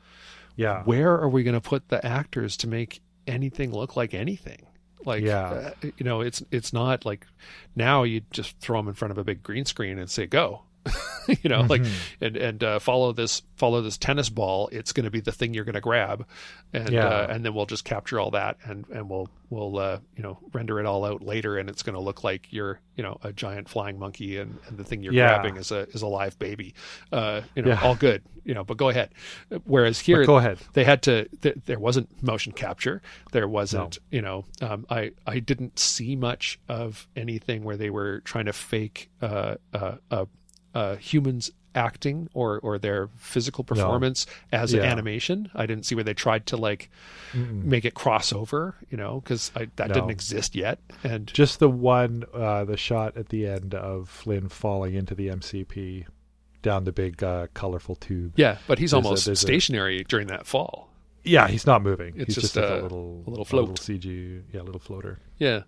Yeah. Where are we going to put the actors to make anything look like anything? Like, Yeah. uh, you know, it's it's not like now you just throw them in front of a big green screen and say go. <laughs> you know, like Mm-hmm. and and uh, follow this follow this tennis ball. It's going to be the thing you're going to grab, and Yeah. uh, and then we'll just capture all that and and we'll we'll uh, you know render it all out later, and it's going to look like you're you know a giant flying monkey, and, and the thing you're Yeah. grabbing is a is a live baby. Uh, you know, Yeah. all good. You know, but go ahead. Whereas here, But go ahead. they had to th- there wasn't motion capture there wasn't you know um, i i didn't see much of anything where they were trying to fake uh, uh, humans acting or or their physical performance as Yeah. animation i didn't see where they tried to like make it crossover you know because that No. didn't exist yet and Just the one, uh, the shot at the end of Flynn falling into the MCP down the big uh, colorful tube. yeah but he's There's a- almost a- stationary during that fall Yeah, he's not moving. It's he's just just, like a- a little, a little float. CG, yeah, a little floater. yeah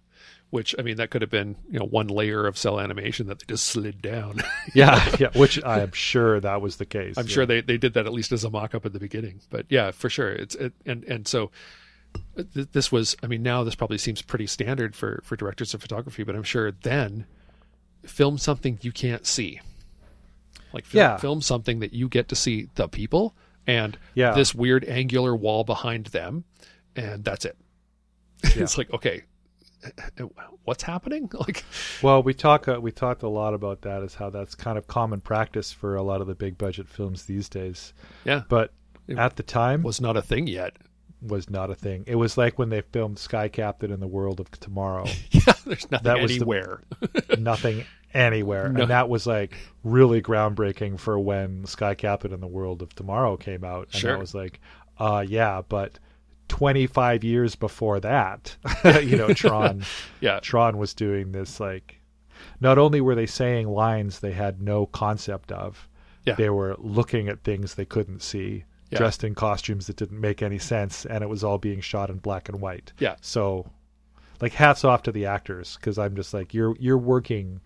which i mean that could have been you know one layer of cell animation that they just slid down <laughs> Yeah, yeah. Which I am sure that was the case. I'm yeah. sure they, they did that at least as a mock up at the beginning. But yeah, for sure. It's it, and and so uh, th- this was. I mean, now this probably seems pretty standard for for directors of photography, but I'm sure then film something you can't see. Like film, Yeah. film something that you get to see the people and Yeah. this weird angular wall behind them, and that's it. <laughs> it's like okay, what's happening? <laughs> Like Well, we talk uh, we talked a lot about that is how that's kind of common practice for a lot of the big budget films these days. yeah, But It at the time was not a thing yet. was not a thing. It was like when they filmed Sky Captain in the World of Tomorrow. <laughs> Yeah, there's nothing That was the- anywhere. <laughs> Nothing anywhere. No. And that was like really groundbreaking for when Sky Captain in the World of Tomorrow came out. And Sure. that was like, uh yeah, but 25 years before that, <laughs> you know, Tron <laughs> yeah, Tron was doing this like not only were they saying lines they had no concept of, Yeah. they were looking at things they couldn't see, Yeah. dressed in costumes that didn't make any sense, and it was all being shot in black and white. Yeah. So, like, hats off to the actors because I'm just like you're you're working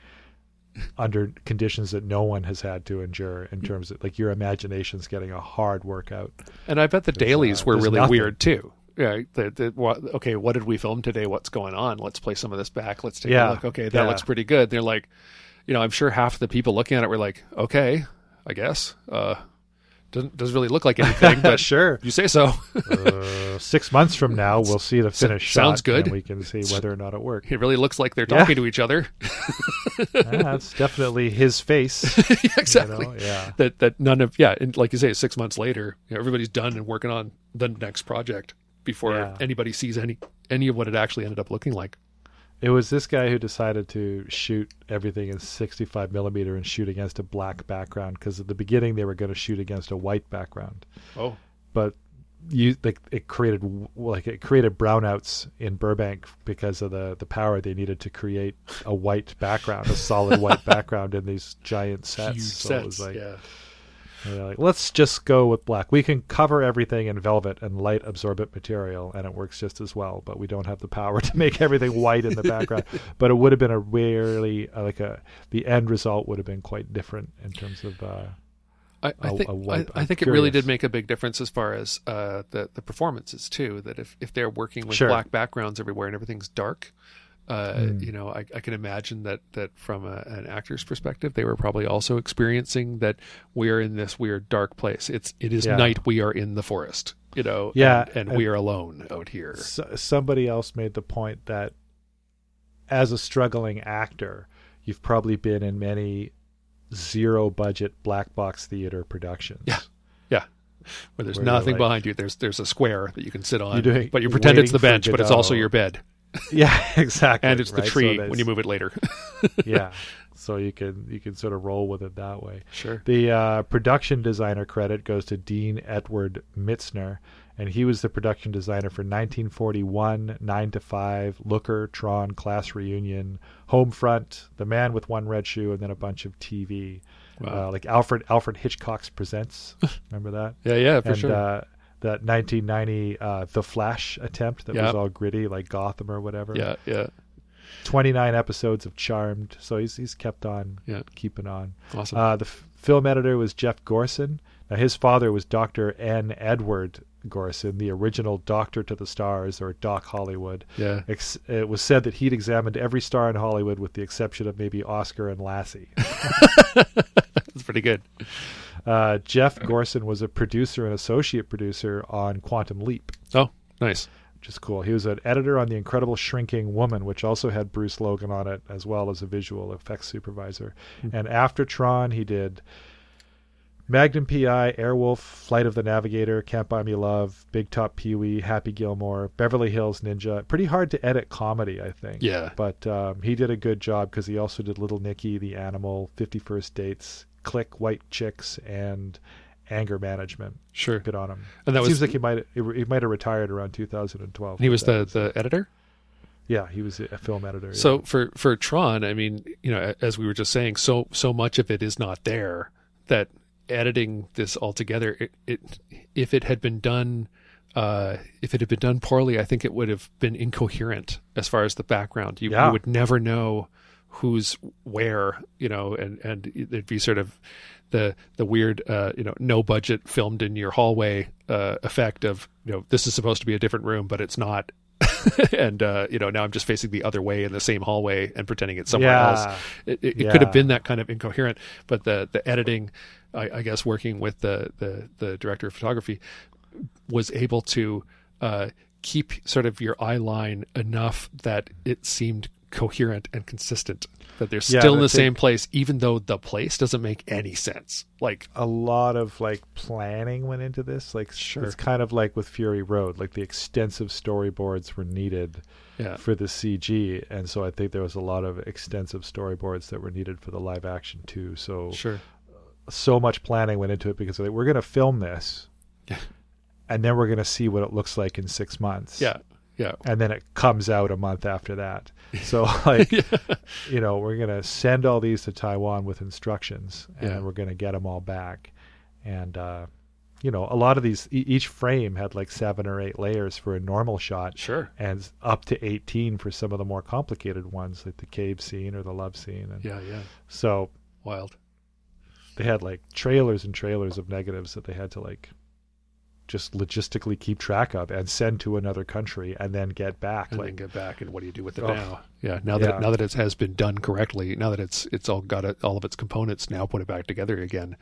under conditions that no one has had to endure in terms of like your imagination's getting a hard workout. And I bet the dailies uh, were really nothing. weird too. Yeah, the, the, what, okay, what did we film today? What's going on? Let's play some of this back. Let's take Yeah, a look. Okay, that yeah. looks pretty good. They're like, you know, I'm sure half the people looking at it were like, okay, I guess. Uh, doesn't doesn't really look like anything, but <laughs> sure. you say so. Uh, <laughs> six months from now, we'll see the finished sounds shot, good. and we can see whether or not it worked. it really looks like they're Yeah. talking to each other. <laughs> Yeah, that's definitely his face. Yeah, exactly. You know? Yeah. That that none of yeah, and like you say, six months later, you know, everybody's done and working on the next project before Yeah. anybody sees any any of what it actually ended up looking like. It was this guy who decided to shoot everything in 65 millimeter and shoot against a black background because at the beginning they were going to shoot against a white background, Oh, but you like it created like it created brownouts in Burbank because of the the power they needed to create a white background, a solid white <laughs> background in these giant sets. huge so sets. it was like, yeah. Like, let's just go with black. We can cover everything in velvet and light absorbent material, and it works just as well. But we don't have the power <laughs> to make everything white in the background. <laughs> but it would have been a really uh, like a the end result would have been quite different in terms of. Uh, I, I a- think I, think it really did make a big difference as far as uh, the the performances too. That if, if they're working with Sure. black backgrounds everywhere and everything's dark, uh, Mm. you know, I, I can imagine that that from a, an actor's perspective, they were probably also experiencing that we are in this weird dark place. It's it is Yeah. night. We are in the forest. You know, Yeah, and, and and- we are alone out here. s- somebody else made the point that as a struggling actor, you've probably been in many zero budget black box theater productions. Yeah. Yeah, where there's Where nothing like- behind you. There's there's a square that you can sit on, You're doing- but you pretend it's the bench, but it's also your bed, <laughs> yeah, exactly. and it's the right? Tree that's- when you move it later. <laughs> yeah so you can you can sort of roll with it that way sure. the uh, production designer credit goes to dean edward mitzner and he was the production designer for 1941, 9 to 5, Looker, Tron, Class Reunion, Homefront, The Man with One Red Shoe, and then a bunch of TV. Wow. Uh, like Alfred Alfred Hitchcock's Presents. <laughs> Remember that? yeah, yeah, for and sure. uh, that 1990 uh, The Flash attempt that was all gritty, like Gotham or whatever. yeah, yeah, 29 episodes of Charmed. So he's he's kept on Yeah. keeping on. awesome. Uh, the f- film editor was Jeff Gourson. Now, his father was Dr. N. Edward Gourson, the original Doctor to the Stars, or Doc Hollywood. yeah, Ex- it was said that he'd examined every star in Hollywood with the exception of maybe Oscar and Lassie. <laughs> that's pretty good. Uh, Jeff Gourson was a producer and associate producer on Quantum Leap, Oh, nice. which is cool. He was an editor on The Incredible Shrinking Woman, which also had Bruce Logan on it, as well as a visual effects supervisor. And after Tron, he did Magnum PI, Airwolf, Flight of the Navigator, Can't Buy Me Love, Big Top Pee Wee, Happy Gilmore, Beverly Hills Ninja. Pretty hard to edit comedy, I think. Yeah. But um, he did a good job because he also did Little Nicky, The Animal, 51st Dates, Click, White Chicks, and Anger Management. Sure. Good on him. And that It was seems like he might he might have retired around 2012. he was the the editor. yeah he was a film editor. yeah. So for for Tron, I mean, you know, as we were just saying, so so much of it is not there that editing this all together, it, it if it had been done. Uh, if it had been done poorly, I think it would have been incoherent as far as the background. You, Yeah. you would never know who's where, you know, and and it'd be sort of the the weird, uh, you know, no budget filmed in your hallway uh, effect of, you know, this is supposed to be a different room, but it's not. <laughs> and uh, you know now I'm just facing the other way in the same hallway and pretending it's somewhere Yeah. else. It, it, it could have been that kind of incoherent, but the the editing, I, I guess, working with the, the the director of photography, was able to uh, keep sort of your eye line enough that it seemed coherent and consistent. That they're Yeah, still in the same place, even though the place doesn't make any sense. Like, a lot of like planning went into this. Like Sure. it's kind of like with Fury Road. Like the extensive storyboards were needed yeah, for the CG, and so I think there was a lot of extensive storyboards that were needed for the live action too. So sure, so much planning went into it because like, we're going to film this, Yeah. and then we're going to see what it looks like in six months. yeah, yeah, and then it comes out a month after that. <laughs> So like you know, we're gonna send all these to Taiwan with instructions, and Yeah. we're gonna get them all back. And uh, you know, a lot of these, e- each frame had like seven or eight layers for a normal shot, sure, and up to eighteen for some of the more complicated ones, like the cave scene or the love scene. And yeah, yeah, so wild. they had like trailers and trailers of negatives that they had to like just logistically keep track of and send to another country and then get back and like then get back and what do you do with it Oh. now? Yeah now that Yeah. now that it has been done correctly now that it's it's all got it, all of its components now put it back together again.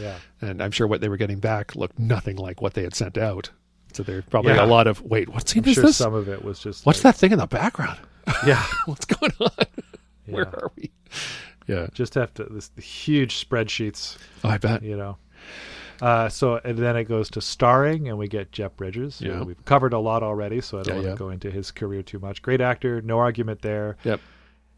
Yeah. And i'm sure what they were getting back looked nothing like what they had sent out. So there's probably Yeah. a lot of wait what's is sure this? some of it was just what's like, that thing in the background? Yeah. <laughs> What's going on? <laughs> Where are we? Yeah. Just have to this huge spreadsheets oh, i bet. you know uh, so and then it goes to starring and we get jeff bridges who Yeah. we've covered a lot already so i don't Yeah, want to yeah. go into his career too much great actor no argument there yep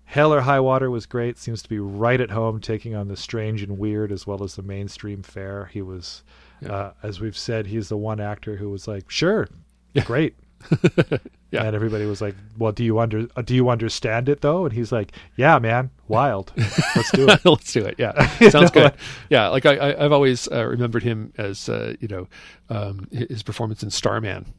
hell or high water was great seems to be right at home taking on the strange and weird as well as the mainstream fare he was Yeah. uh, as we've said he's the one actor who was like sure Yeah. great <laughs> Yeah. and everybody was like well do you under uh, do you understand it though and he's like yeah man wild let's do it <laughs> Let's do it. Yeah, <laughs> sounds good. Yeah, like I, I, I've always uh, remembered him as uh, you know um, his performance in Starman,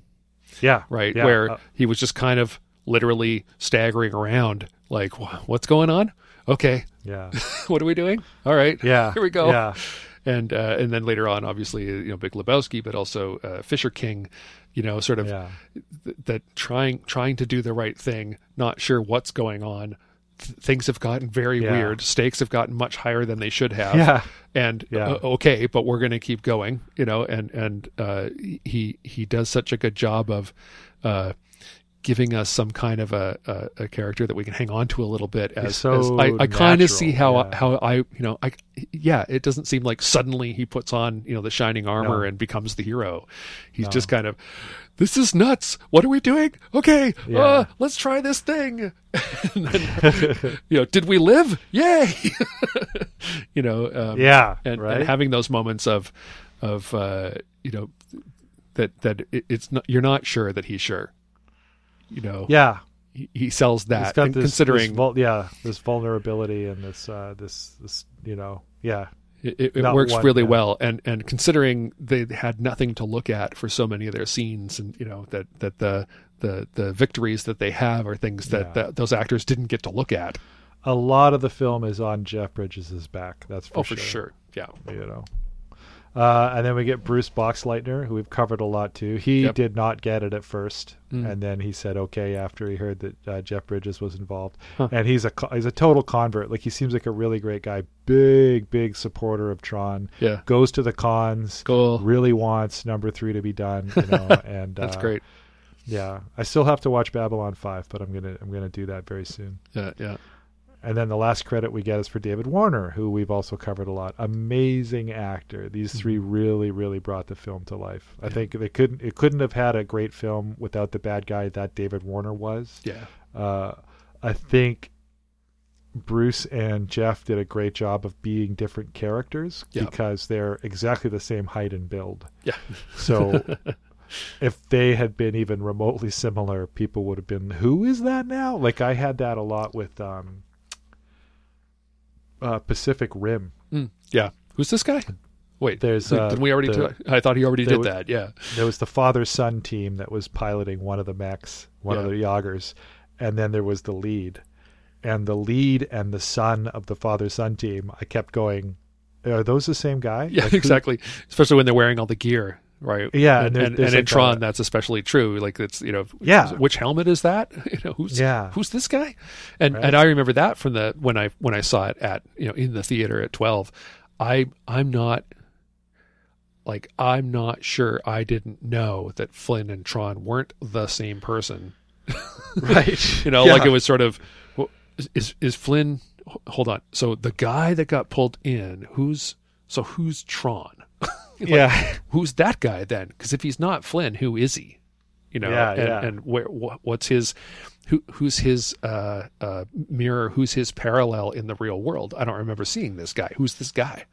yeah right, yeah, where uh, he was just kind of literally staggering around, like, "What's going on? Okay, yeah what are we doing? All right, yeah here we go." yeah And uh, and then later on, obviously, you know, Big Lebowski, but also uh, Fisher King, you know, sort of yeah th- that trying trying to do the right thing, not sure what's going on. Th- things have gotten very Yeah. weird. Stakes have gotten much higher than they should have. yeah And Yeah. uh, okay, but we're going to keep going, you know. And and uh, he he does such a good job of uh, giving us some kind of a, a, a character that we can hang on to a little bit. As, so as I, I kind of see how yeah. how I you know I yeah, it doesn't seem like suddenly he puts on you know the shining armor No. and becomes the hero. He's No. just kind of this is nuts. What are we doing? Okay, Yeah. uh, let's try this thing. <laughs> then, you know, did we live? Yay! <laughs> you know, um, yeah and, right and having those moments of of uh, you know that that it, it's not you're not sure that he's sure. You know, Yeah, he, he sells that, this, considering this yeah, this vulnerability and this, uh, this, this, you know, yeah, it, it, it works one, really yeah. well, and and considering they had nothing to look at for so many of their scenes, and you know that that the the the victories that they have are things that, Yeah. that those actors didn't get to look at. a lot of the film is on Jeff Bridges' back. That's for oh, sure. for sure, yeah. You know. Uh, and then we get Bruce Boxleitner, who we've covered a lot too. He Yep. did not get it at first, Mm. and then he said okay after he heard that uh, Jeff Bridges was involved. Huh. And he's a he's a total convert. Like he seems like a really great guy. Big big supporter of Tron. Yeah, Goes to the cons. cool. Really wants number three to be done. You know, <laughs> and That's uh, great. Yeah, I still have to watch Babylon Five, but I'm gonna I'm gonna do that very soon. Yeah, yeah. And then the last credit we get is for David Warner, who we've also covered a lot. Amazing actor. These three really, really brought the film to life. I Mm-hmm. Yeah. think they couldn't it couldn't have had a great film without the bad guy that David Warner was. Yeah, Uh, I think Bruce and Jeff did a great job of being different characters Yeah. because they're exactly the same height and build. yeah. So <laughs> if they had been even remotely similar, people would have been, "Who is that now?" Like I had that a lot with um, uh, Pacific Rim. Mm, yeah. Who's this guy? Wait, There's, did, uh, did we already? the- do- I thought he already did wa- that. Yeah, There was the father-son team that was piloting one of the mechs, one of the Jaegers, and then there was the lead, and the lead and the son of the father-son team. I kept going, "Are those the same guy?" yeah, Like, who- <laughs> exactly. Especially when they're wearing all the gear, right? Yeah, and and there- and, there's and in Tron, a- that's especially true. Like it's you know, Yeah. which helmet is that? <laughs> You know, who's Yeah. who's this guy? And Right. and I remember that from the when I when I saw it at you know in the theater at twelve. I I'm not like I'm not sure I didn't know that Flynn and Tron weren't the same person. <laughs> right? You know, Yeah. like it was sort of is is Flynn? Hold on. So the guy that got pulled in, who's so who's Tron? Like, yeah, <laughs> who's that guy then? Because if he's not Flynn, who is he? You know, Yeah, and, yeah. and where wh- what's his who who's his uh, uh, mirror? Who's his parallel in the real world? I don't remember seeing this guy. Who's this guy?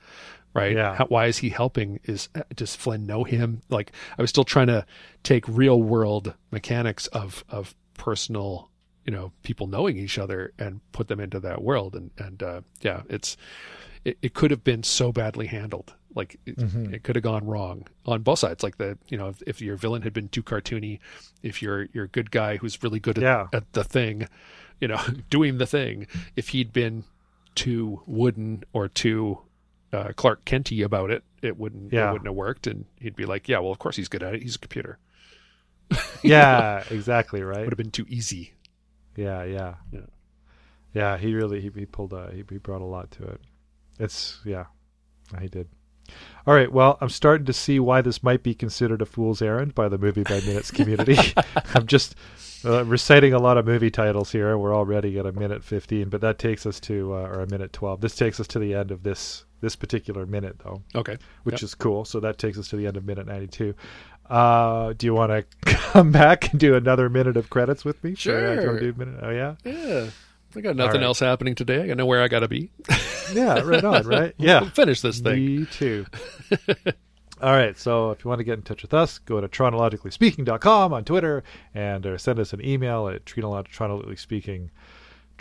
Right? Yeah. How, why is he helping? Is uh, does Flynn know him? Like I was still trying to take real world mechanics of of personal you know people knowing each other and put them into that world and and uh, yeah it's it, it could have been so badly handled like it, Mhm. it could have gone wrong on both sides like the you know if, if your villain had been too cartoony if your your good guy who's really good at, Yeah. at the thing you know <laughs> doing the thing if he'd been too wooden or too uh, Clark Kenty about it it wouldn't Yeah. it wouldn't have worked and he'd be like yeah well of course he's good at it he's a computer <laughs> yeah, exactly right. would have been too easy Yeah, yeah, Yeah. yeah. He really he, he pulled a he, he brought a lot to it. It's yeah, I did. All right, well, I'm starting to see why this might be considered a fool's errand by the movie by minutes community. <laughs> I'm just uh, reciting a lot of movie titles here. We're already at a minute 15, but that takes us to uh, or a minute 12. This takes us to the end of this this particular minute though, okay which Yep. is cool. So that takes us to the end of minute 92. Uh, do you want to <laughs> come back and do another minute of credits with me? For, uh, do you Sure. do a minute? Oh yeah. yeah I got nothing right. else happening today I know where I got to be <laughs> Yeah, right on, right? <laughs> Yeah. Finish this thing Me too. <laughs> All right, so if you want to get in touch with us, go to chronologicallyspeaking.com on Twitter and or send us an email at chronolog- chronologicallyspeaking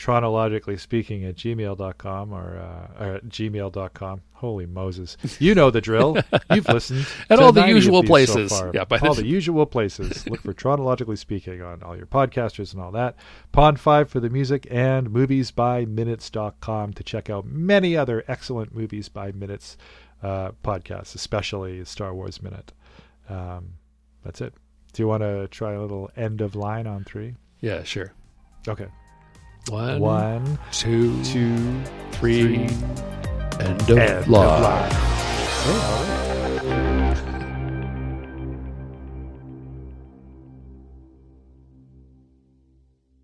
chronologically speaking at gmail.com or, uh, or at gmail.com. Holy Moses. You know the drill. <laughs> You've listened. At to all the usual places. So. Yeah, by all the <laughs> usual places. Look for chronologically speaking on all your podcasters and all that. Pond 5 for the music and moviesbyminutes.com to check out many other excellent movies by minutes uh, podcasts, especially Star Wars Minute. Um, that's it. Do you want to try a little end of line on three? yeah sure Okay. One One, two two, three three, end of end of line. line. Okay, all right.